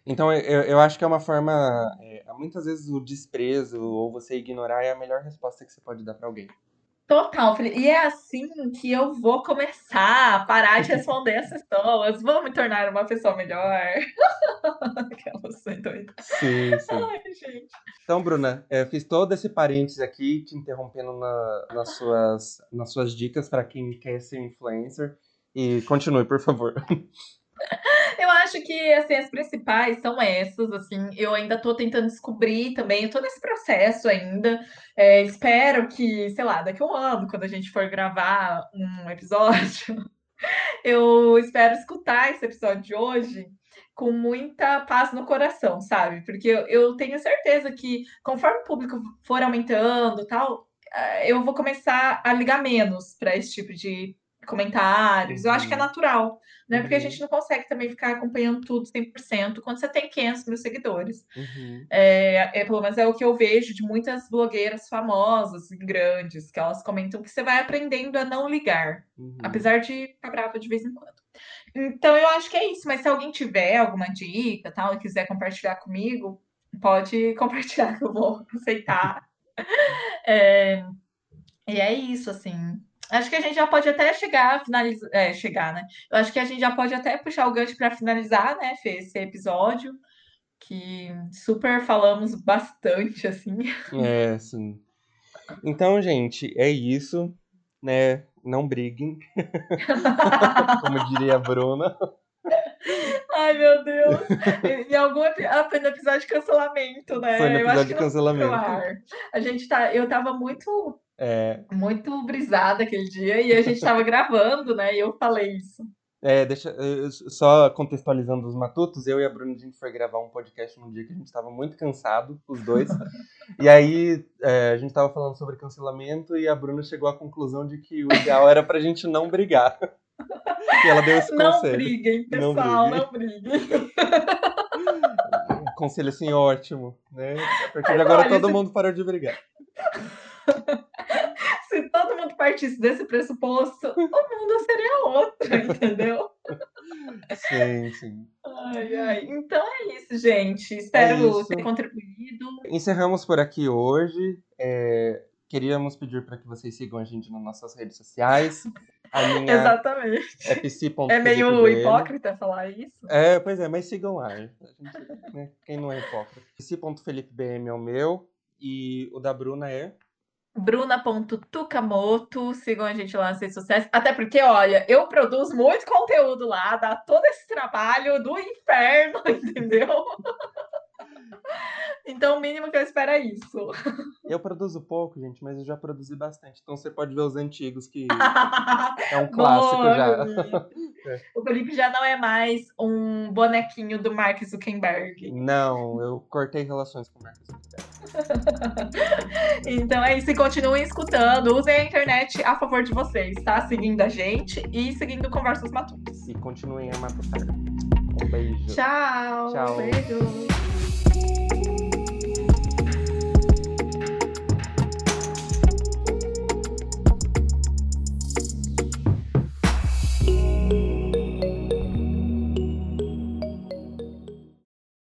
Então eu, eu acho que é uma forma. É, muitas vezes o desprezo ou você ignorar é a melhor resposta que você pode dar para alguém. Total, Felipe. E é assim que eu vou começar a parar de responder as pessoas. Vou me tornar uma pessoa melhor. Aquela doida. Sim, sim. Ai, gente. Então, Bruna, é, fiz todo esse parênteses aqui, te interrompendo na, nas, suas, nas suas dicas para quem quer ser influencer. E continue, por favor. Eu acho que assim, as principais são essas, assim, eu ainda estou tentando descobrir também todo esse processo ainda. É, espero que, sei lá, daqui a um ano, quando a gente for gravar um episódio, eu espero escutar esse episódio de hoje com muita paz no coração, sabe? Porque eu, eu tenho certeza que conforme o público for aumentando tal, eh, eu vou começar a ligar menos para esse tipo de comentários. Eu acho que é uhum. natural, né? Porque a uhum. gente não consegue também ficar acompanhando tudo 100% quando você tem 500 mil seguidores. Uhum. É, é, pelo menos é o que eu vejo de muitas blogueiras famosas e grandes, que elas comentam que você vai aprendendo a não ligar, uhum. apesar de ficar brava de vez em quando. Então eu acho que é isso, mas se alguém tiver alguma dica tal e quiser compartilhar comigo, pode compartilhar que eu vou aceitar. é, e é isso, assim. Acho que a gente já pode até chegar a finalizar. É, chegar, né? Eu acho que a gente já pode até puxar o gancho para finalizar, né, Fê, esse episódio. Que super falamos bastante, assim. É, sim. Então, gente, é isso, né? Não briguem. Como diria a Bruna. Ai, meu Deus. Em algum ah, foi no episódio de cancelamento, né? Foi no episódio de cancelamento. A gente tá, eu tava muito é... Muito brisada aquele dia e a gente estava gravando, né? E eu falei isso. É, deixa, só contextualizando os matutos, eu e a Bruna, a gente foi gravar um podcast num dia que a gente estava muito cansado, os dois. e aí é, a gente estava falando sobre cancelamento e a Bruna chegou à conclusão de que o ideal era pra gente não brigar. e ela deu esse não conselho. Briguem, pessoal, não briguem, não briguem. Conselho assim ótimo, né? A partir de agora todo mundo parou de brigar. Se todo mundo partisse desse pressuposto, o mundo seria outro, entendeu? Sim, sim. Ai, ai. Então é isso, gente. Espero é isso. ter contribuído. Encerramos por aqui hoje. É, queríamos pedir para que vocês sigam a gente nas nossas redes sociais. Exatamente. É, pc. é meio hipócrita falar isso. É, pois é, mas sigam lá. Gente, né? Quem não é hipócrita? pc.felipebm é o meu e o da Bruna é bruna.tucamoto, sigam a gente lá nas redes sociais, até porque, olha, eu produzo muito conteúdo lá, dá todo esse trabalho do inferno, entendeu? Então, o mínimo que eu espero é isso. Eu produzo pouco, gente, mas eu já produzi bastante. Então você pode ver os antigos, que é um clássico Boa, já. Felipe. O Felipe já não é mais um bonequinho do Mark Zuckerberg. Não, eu cortei relações com o Marcos Zuckerberg. Então é isso, e continuem escutando. Usem a internet a favor de vocês, tá? Seguindo a gente e seguindo Conversas Matutas. E continuem a matutar. Um beijo. Tchau. Tchau. Beijo.